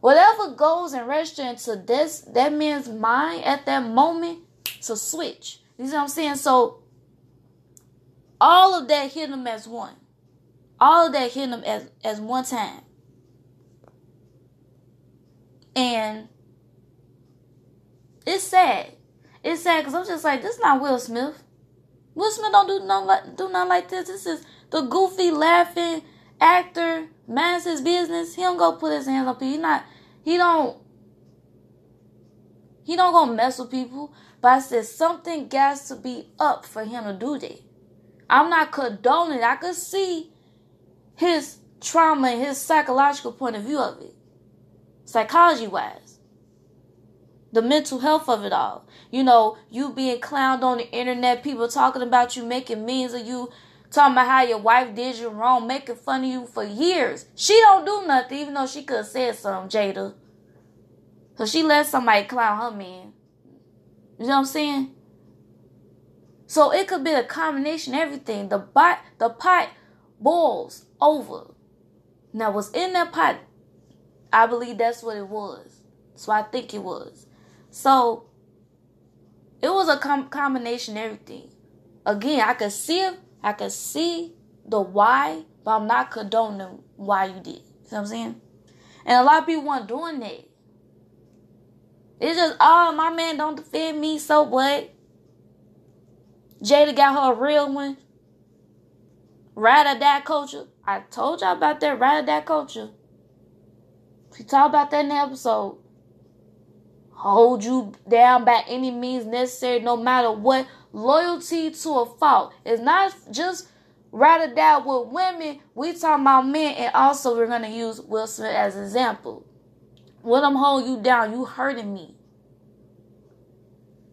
Whatever goes and registers into this that man's mind at that moment, a switch. You see what I'm saying? So all of that hit him as one. All of that hit him as, as one time. And it's sad. It's sad because I'm just like, this is not Will Smith. Will Smith don't do nothing like do nothing like this. This is the goofy laughing actor, man's his business. He don't go put his hands on people. He not he don't he don't go mess with people. But I said something got to be up for him to do that. I'm not condoning. I could see his trauma and his psychological point of view of it, psychology wise the mental health of it all. You know, you being clowned on the internet, people talking about you, making memes of you, talking about how your wife did you wrong, making fun of you for years. She don't do nothing, even though she could have said something, Jada. So she let somebody clown her man. You know what I'm saying? So it could be a combination everything. The pot the pot boils over. Now what's in that pot, I believe that's what it was. So I think it was. So it was a com- combination everything. Again, I could see it, I could see the why, but I'm not condoning why you did. You know what I'm saying? And a lot of people weren't doing that. It's just, oh, my man don't defend me, so what? Jada got her a real one. Ride or die culture. I told y'all about that ride or die culture. We talked about that in the episode hold you down by any means necessary, no matter what. Loyalty to a fault. It's not just or die with women. We talking about men, and also we're gonna use Will Smith as an example. When I'm holding you down, you hurting me.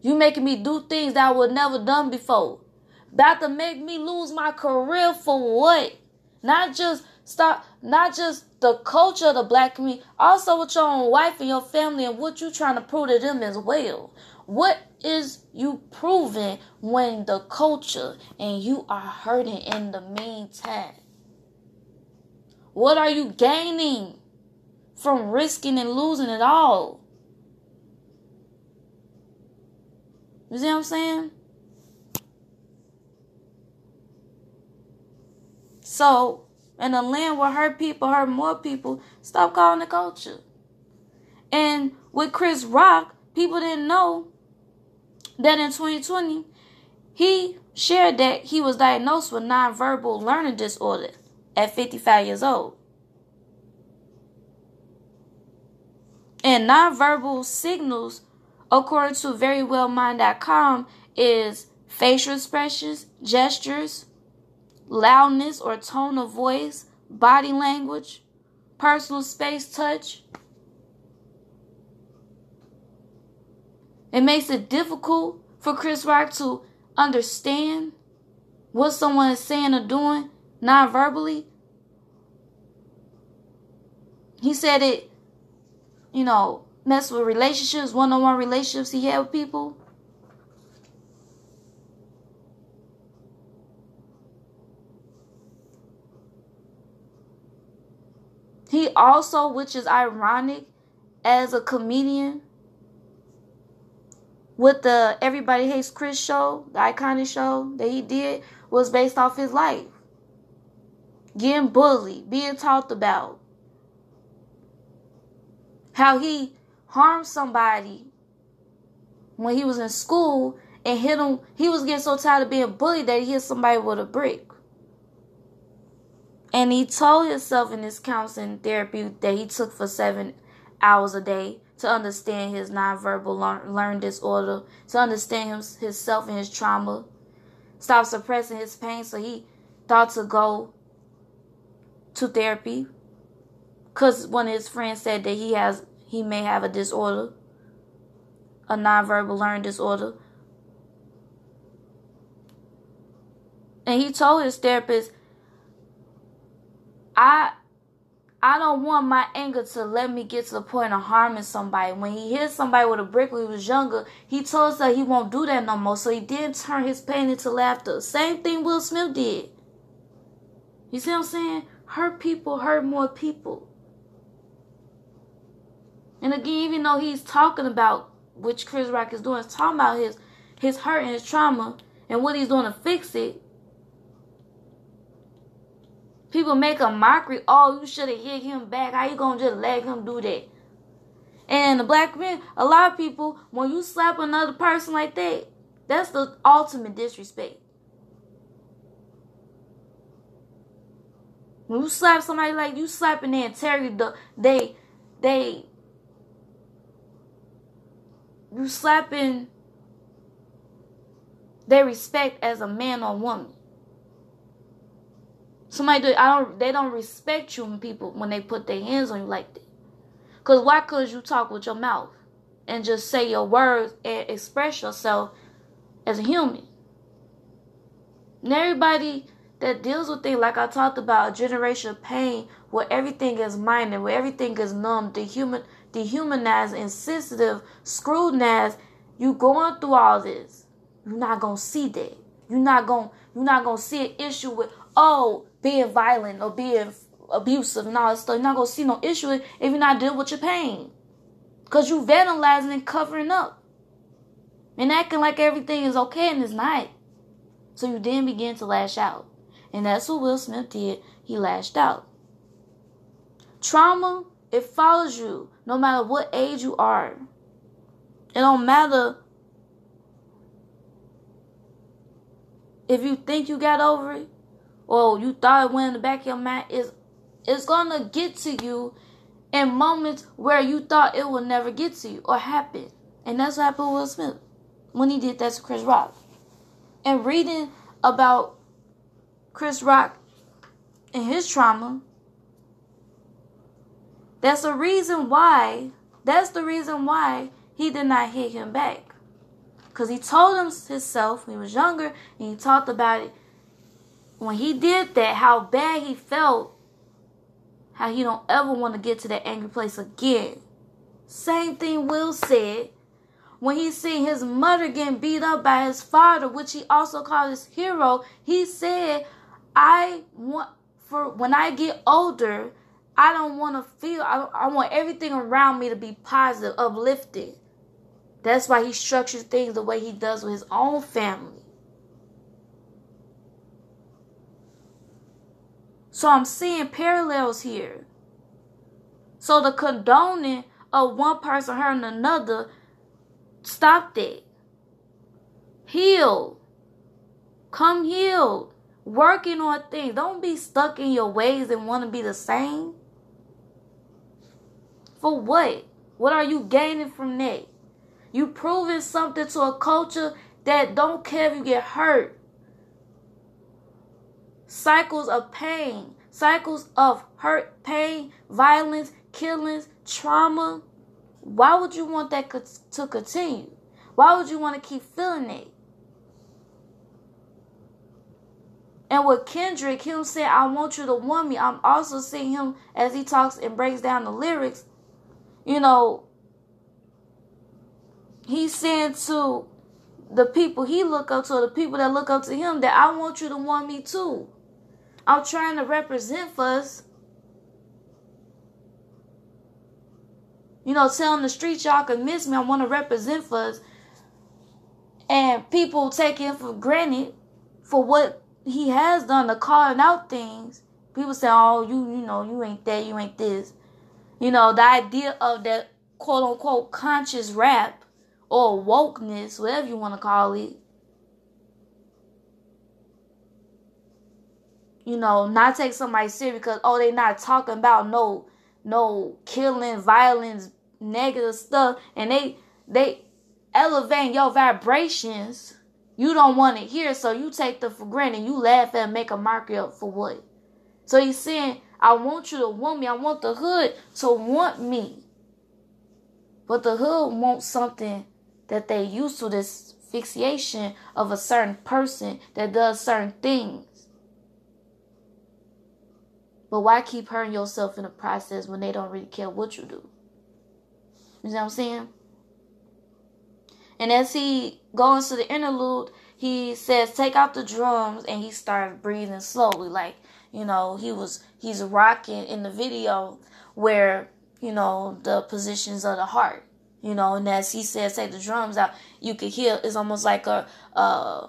You making me do things that I would never done before. About to make me lose my career for what? Not just stop, not just the culture of the black community, also with your own wife and your family and what you trying to prove to them as well. What is you proving when the culture and you are hurting in the meantime? What are you gaining from risking and losing it all? You see what I'm saying? So, in a land where hurt people hurt more people, stop calling the culture. And with Chris Rock, people didn't know that in 2020, he shared that he was diagnosed with nonverbal learning disorder at 55 years old. And nonverbal signals, according to verywellmind.com, is facial expressions, gestures, loudness or tone of voice, body language, personal space touch. It makes it difficult for Chris Rock to understand what someone is saying or doing non-verbally. He said it, you know, mess with relationships, one-on-one relationships he had with people. He also, which is ironic, as a comedian with the Everybody Hates Chris show, the iconic show that he did, was based off his life. Getting bullied, being talked about. How he harmed somebody when he was in school and hit him. He was getting so tired of being bullied that he hit somebody with a brick. And he told himself in his counseling therapy that he took for seven hours a day to understand his nonverbal learn, learn disorder, to understand him, himself and his trauma, stop suppressing his pain. So he thought to go to therapy because one of his friends said that he has he may have a disorder, a nonverbal learning disorder. And he told his therapist I I don't want my anger to let me get to the point of harming somebody. When he hit somebody with a brick when he was younger, he told us that he won't do that no more. So he did turn his pain into laughter. Same thing Will Smith did. You see what I'm saying? Hurt people hurt more people. And again, even though he's talking about which Chris Rock is doing, talking about his his hurt and his trauma and what he's doing to fix it. People make a mockery. Oh, you should have hit him back. How you gonna just let him do that? And the black men, a lot of people, when you slap another person like that, that's the ultimate disrespect. When you slap somebody like you slapping their integrity, they, they, you slapping their respect as a man or woman. Somebody do I don't they don't respect you when people when they put their hands on you like that. Cause why could you talk with your mouth and just say your words and express yourself as a human? And everybody that deals with things like I talked about, a generation of pain where everything is minor, where everything is numb, dehuman dehumanized, insensitive, scrutinized, you going through all this. You're not gonna see that. You're not gonna you're not gonna see an issue with, oh, being violent or being abusive and all that stuff. You're not gonna see no issue if you're not dealing with your pain. Cause you vandalizing and covering up. And acting like everything is okay and it's not. So you then begin to lash out. And that's what Will Smith did. He lashed out. Trauma, it follows you no matter what age you are. It don't matter if you think you got over it or you thought it went in the back of your mind, is it's gonna get to you in moments where you thought it would never get to you or happen. And that's what happened with Will Smith when he did that to Chris Rock. And reading about Chris Rock and his trauma, that's the reason why, that's the reason why he did not hit him back. Because he told himself when he was younger and he talked about it when he did that, how bad he felt, how he don't ever want to get to that angry place again. Same thing Will said when he seen his mother getting beat up by his father, which he also called his hero, he said, I want for when I get older, I don't want to feel, I, I want everything around me to be positive, uplifted. That's why he structures things the way he does with his own family. So I'm seeing parallels here. So the condoning of one person hurting another, stop that. Heal. Come healed. Working on things. Don't be stuck in your ways and want to be the same. For what? What are you gaining from that? You proving something to a culture that don't care if you get hurt. Cycles of pain, cycles of hurt, pain, violence, killings, trauma. Why would you want that to continue? Why would you want to keep feeling it? And with Kendrick, him saying, I want you to want me, I'm also seeing him as he talks and breaks down the lyrics. You know, he's saying to the people he look up to, the people that look up to him, that I want you to want me too. I'm trying to represent for us. You know, telling the streets y'all can miss me. I want to represent for us. And people take him for granted for what he has done, the calling out things. People say, oh, you, you know, you ain't that, you ain't this. You know, the idea of that quote unquote conscious rap or wokeness, whatever you want to call it. You know, not take somebody serious because oh they not talking about no no killing, violence, negative stuff, and they they elevate your vibrations. You don't want to hear, so you take them for granted. You laugh and make a marker up for what? So he's saying, I want you to want me. I want the hood to want me. But the hood wants something that they used to this fixation of a certain person that does certain things. But why keep hurting yourself in the process when they don't really care what you do? You know what I'm saying? And as he goes to the interlude, he says, "Take out the drums," and he starts breathing slowly, like you know he was he's rocking in the video where you know the positions of the heart you know, and as he says, take the drums out, you could hear it's almost like a, a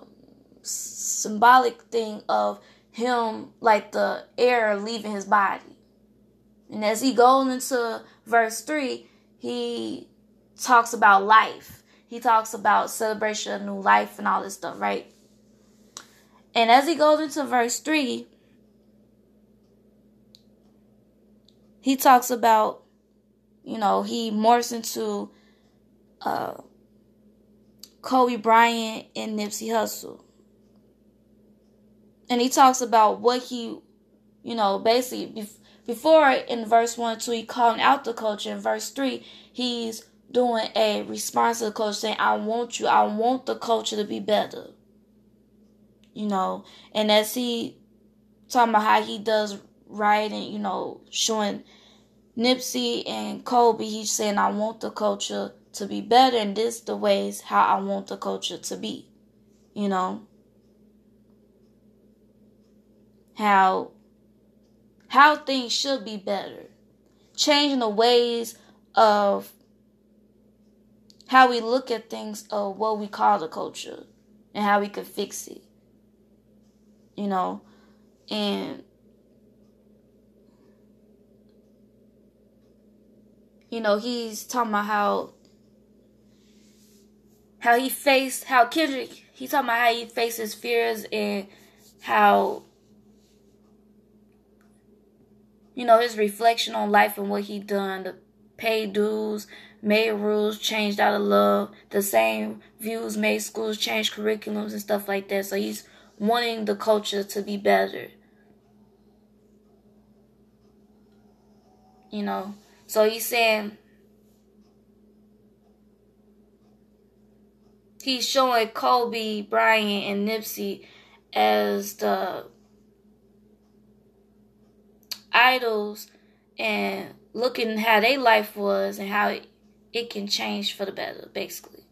symbolic thing of him, like the air leaving his body. And as he goes into verse 3, he talks about life. He talks about celebration of new life and all this stuff, right? And as he goes into verse 3, he talks about, you know, he morphs into uh, Kobe Bryant and Nipsey Hussle. And he talks about what he, you know, basically before in verse 1 2, he calling out the culture. In verse 3, he's doing a response to the culture saying, I want you, I want the culture to be better. You know, and as he talking about how he does writing, you know, showing Nipsey and Kobe, he's saying, I want the culture to be better and this the ways how I want the culture to be. You know? How how things should be better. Changing the ways of how we look at things of what we call the culture and how we can fix it. You know? And you know, he's talking about how how he faced how Kendrick he's talking about how he faced his fears and how you know his reflection on life and what he done the paid dues made rules changed out of love the same views made schools change curriculums and stuff like that. So he's wanting the culture to be better. You know so he's saying he's showing Kobe Bryant and Nipsey as the idols and looking how their life was and how it, can change for the better, basically.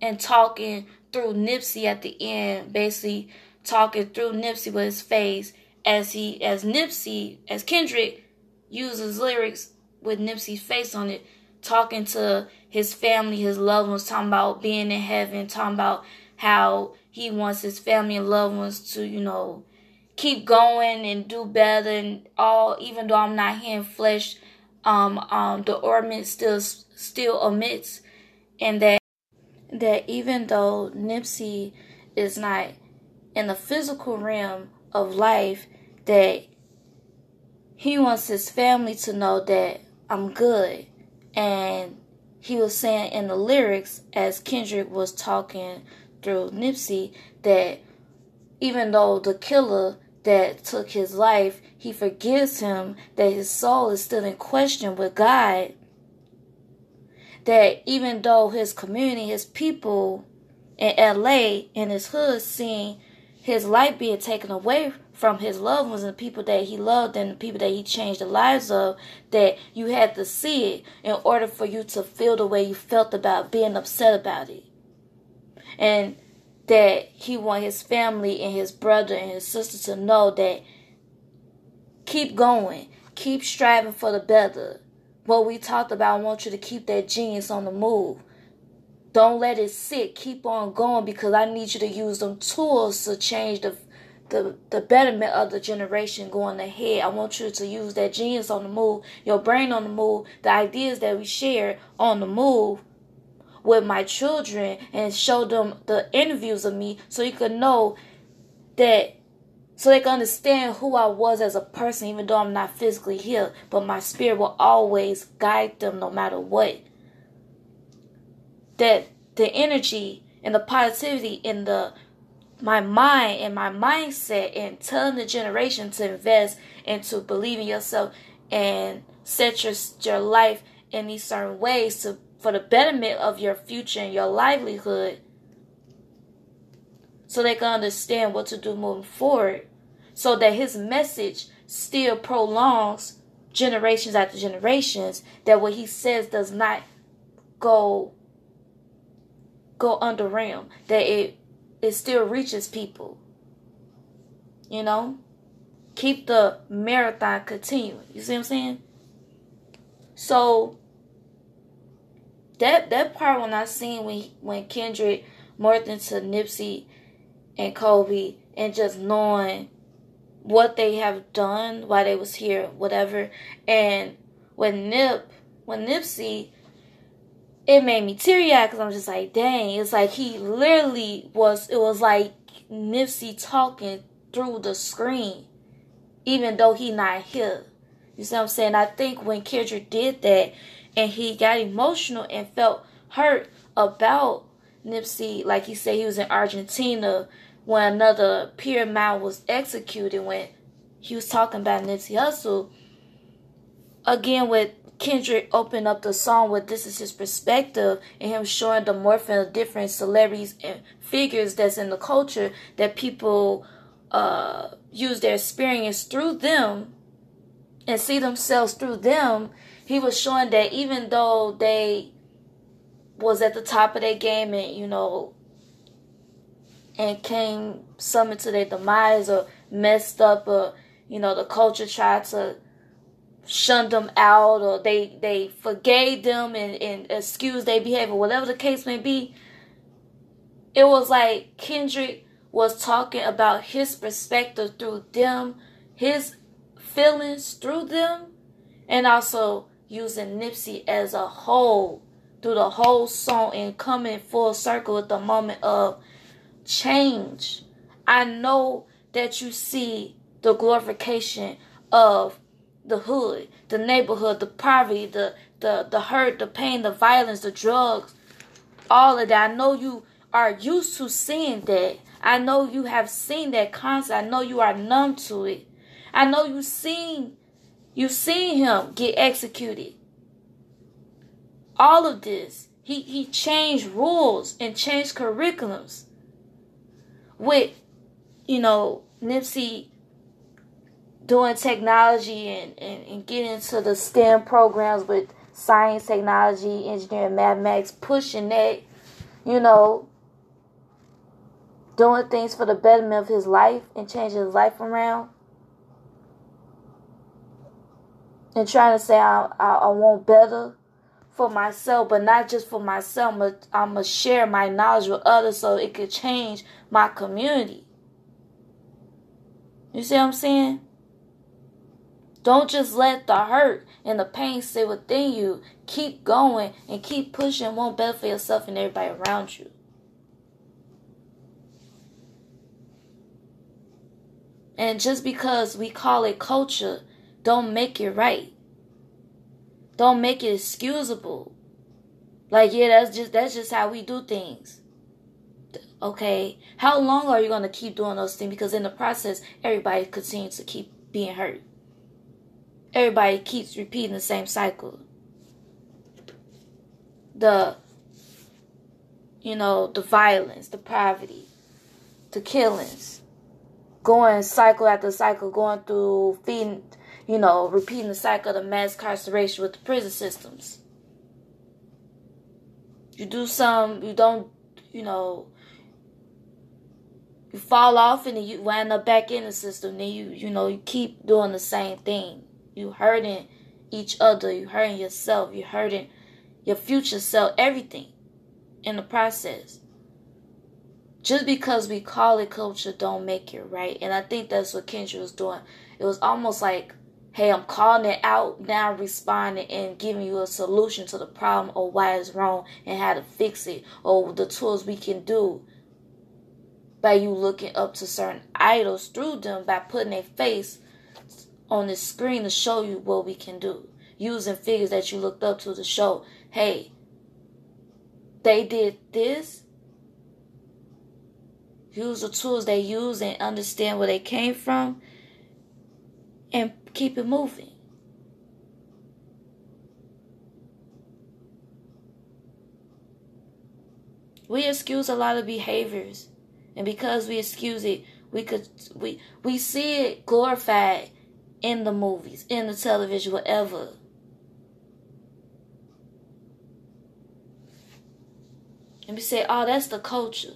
and talking through Nipsey at the end, basically talking through Nipsey with his face as he as Nipsey as Kendrick uses lyrics with Nipsey's face on it, talking to his family, his loved ones, talking about being in heaven, talking about how he wants his family and loved ones to, you know, keep going and do better and all even though I'm not here in flesh, um, um, the ornament still still emits and that that even though Nipsey is not in the physical realm of life, that he wants his family to know that I'm good. And he was saying in the lyrics, as Kendrick was talking through Nipsey, that even though the killer that took his life, he forgives him, that his soul is still in question with God that even though his community, his people in LA in his hood seeing his life being taken away from his loved ones and people that he loved and the people that he changed the lives of, that you had to see it in order for you to feel the way you felt about being upset about it. And that he want his family and his brother and his sister to know that keep going, keep striving for the better what we talked about, I want you to keep that genius on the move. Don't let it sit. Keep on going because I need you to use them tools to change the the, the betterment of the generation going ahead. I want you to use that genius on the move, your brain on the move, the ideas that we share on the move with my children and show them the interviews of me so you can know that so they can understand who I was as a person, even though I'm not physically here. But my spirit will always guide them no matter what. That the energy and the positivity in the my mind and my mindset and telling the generation to invest and to believe in yourself and set your your life in these certain ways to for the betterment of your future and your livelihood so they can understand what to do moving forward so that his message still prolongs generations after generations that what he says does not go go under realm that it it still reaches people you know? Keep the marathon continuing. You see what i'm saying? So that that part when i seen when when kendrick morphed into nipsey and kobe and just knowing what they have done while they was here, whatever. And when Nip, when Nipsey, it made me teary eyed because I'm just like, dang, it's like he literally was. It was like Nipsey talking through the screen, even though he not here. You see what I'm saying? I think when Kendrick did that, and he got emotional and felt hurt about Nipsey, like he said he was in Argentina when another peer man was executed when he was talking about Nipsey Hussle. Again, with Kendrick opened up the song with this is his perspective and him showing the morphing of different celebrities and figures that's in the culture that people uh, use their experience through them and see themselves through them. He was showing that even though they was at the top of their game and you know and came some to their demise or messed up or you know the culture tried to shun them out or they they forgave them and, and excused their behavior whatever the case may be it was like kendrick was talking about his perspective through them his feelings through them and also using nipsey as a whole through the whole song and coming full circle at the moment of change. I know that you see the glorification of the hood, the neighborhood, the poverty, the the the hurt, the pain, the violence, the drugs, all of that. I know you are used to seeing that. I know you have seen that concept. I know you are numb to it. I know you've seen you seen him get executed. All of this. He he changed rules and changed curriculums with, you know, Nipsey doing technology and, and, and getting into the STEM programs with science, technology, engineering, mathematics, pushing that you know, doing things for the betterment of his life and changing his life around. And trying to say I, I, I want better for myself, but not just for myself, but I'm to share my knowledge with others so it could change my community. You see what I'm saying? Don't just let the hurt and the pain sit within you. Keep going and keep pushing. Want better for yourself and everybody around you. And just because we call it culture, don't make it right. Don't make it excusable. Like, yeah, that's just that's just how we do things. Okay. How long are you gonna keep doing those things? Because in the process, everybody continues to keep being hurt everybody keeps repeating the same cycle. The, you know, the violence, the poverty, the killings, going cycle after cycle, going through feeding, you know, repeating the cycle of the mass incarceration with the prison systems. You do some, you don't, you know, you fall off and you wind up back in the system. Then you, you know, you keep doing the same thing. You hurting each other. You hurting yourself. You hurting your future self. Everything in the process. Just because we call it culture don't make it right. And I think that's what Kendrick was doing. It was almost like, hey, I'm calling it out, now responding and giving you a solution to the problem or why it's wrong and how to fix it or the tools we can do by you looking up to certain idols through them by putting a face on the screen to show you what we can do. Using figures that you looked up to to show, hey, they did this. Use the tools they use and understand where they came from and keep it moving. We excuse a lot of behaviors. And because we excuse it, we could we we see it glorified in the movies, in the television, whatever. And we say, oh, that's the culture.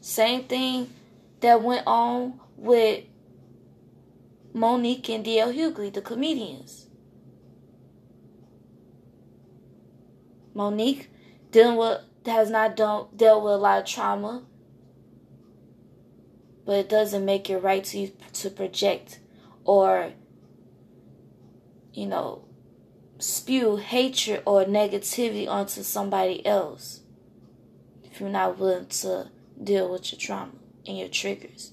Same thing that went on with Mo'Nique and D.L. Hughley, the comedians. Mo'Nique dealing with has not done, dealt with a lot of trauma but it doesn't make it right to to project or you know spew hatred or negativity onto somebody else if you're not willing to deal with your trauma and your triggers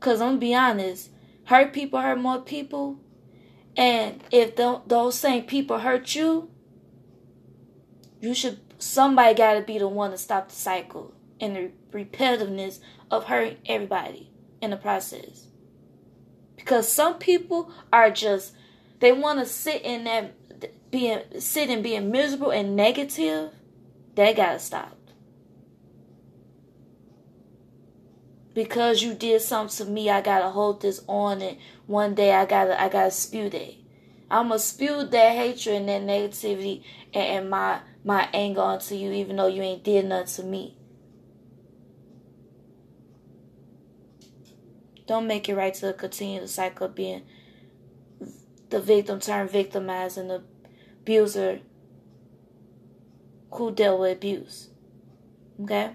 because i'm gonna be honest hurt people hurt more people and if those same people hurt you you should somebody gotta be the one to stop the cycle and the repetitiveness of hurting everybody in the process. Because some people are just they want to sit in that being sit and being miserable and negative. That gotta stop. Because you did something to me, I gotta hold this on and one day I gotta I gotta spew that. I'ma spew that hatred and that negativity and, and my my anger onto you even though you ain't did nothing to me. Don't make it right to continue the cycle of being the victim turned victimized and the abuser who dealt with abuse. Okay?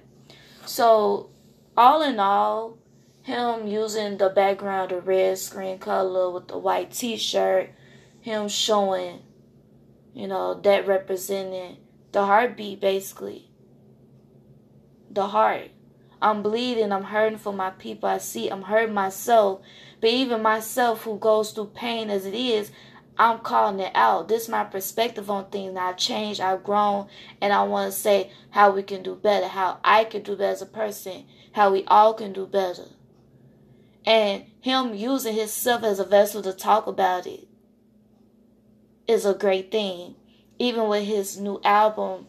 So, all in all, him using the background of red screen color with the white t shirt, him showing, you know, that representing the heartbeat basically. The heart. I'm bleeding. I'm hurting for my people. I see I'm hurting myself. But even myself, who goes through pain as it is, I'm calling it out. This is my perspective on things. I've changed, I've grown, and I want to say how we can do better, how I can do better as a person, how we all can do better. And him using himself as a vessel to talk about it is a great thing. Even with his new album,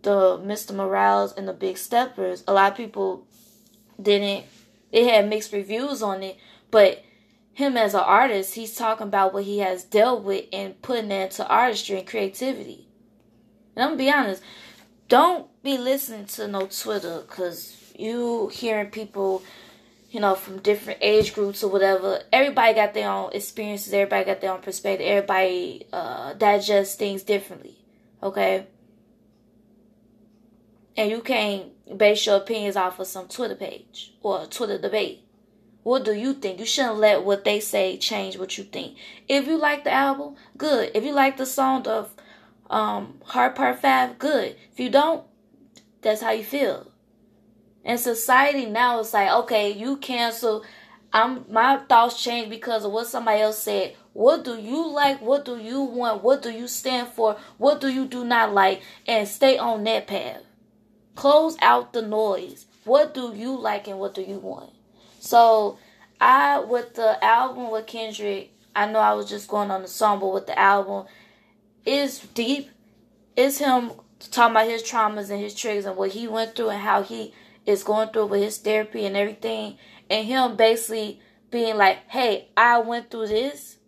the Mr. Morales and the Big Steppers, a lot of people didn't it had mixed reviews on it, but him as an artist, he's talking about what he has dealt with and putting that into artistry and creativity. And I'm gonna be honest, don't be listening to no Twitter because you hearing people, you know, from different age groups or whatever. Everybody got their own experiences. Everybody got their own perspective. Everybody uh, digests things differently. Okay. And you can't base your opinions off of some Twitter page or Twitter debate. What do you think? You shouldn't let what they say change what you think. If you like the album, good. If you like the song of um, Heart Part 5, good. If you don't, that's how you feel. And society now is like, okay, you cancel. I'm my thoughts change because of what somebody else said. What do you like? What do you want? What do you stand for? What do you do not like? And stay on that path. Close out the noise. What do you like and what do you want? So I with the album with Kendrick, I know I was just going on the song, but with the album, it's deep. It's him talking about his traumas and his triggers and what he went through and how he is going through with his therapy and everything. And him basically being like, hey, I went through this.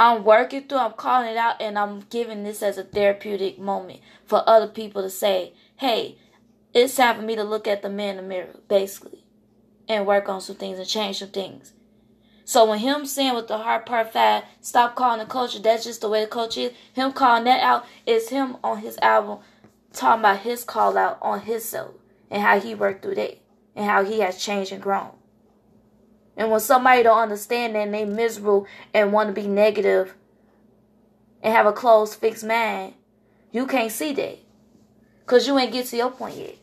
I'm working through, I'm calling it out, and I'm giving this as a therapeutic moment for other people to say, hey, it's time for me to look at the man in the mirror, basically, and work on some things and change some things. So when him saying with the heart part five, stop calling the culture, that's just the way the culture is. Him calling that out is him on his album talking about his call out on himself and how he worked through that and how he has changed and grown. And when somebody don't understand that and they miserable and want to be negative and have a closed, fixed mind, you can't see that. Cause you ain't get to your point yet.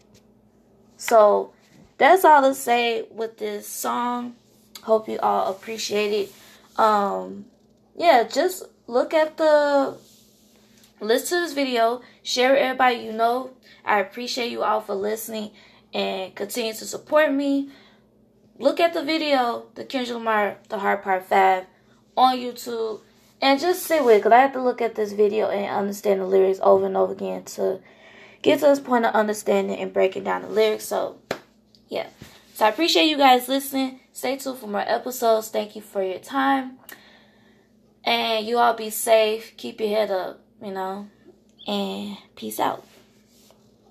So that's all to say with this song. Hope you all appreciate it. Um, yeah, just look at the listen to this video, share it with everybody you know. I appreciate you all for listening and continue to support me. Look at the video, the Kendrick Lamar, the Heart Part 5 on YouTube and just sit with it because I have to look at this video and understand the lyrics over and over again to get to this point of understanding and breaking down the lyrics. So, yeah. So I appreciate you guys listening. Stay tuned for more episodes. Thank you for your time. And you all be safe. Keep your head up, you know. And peace out.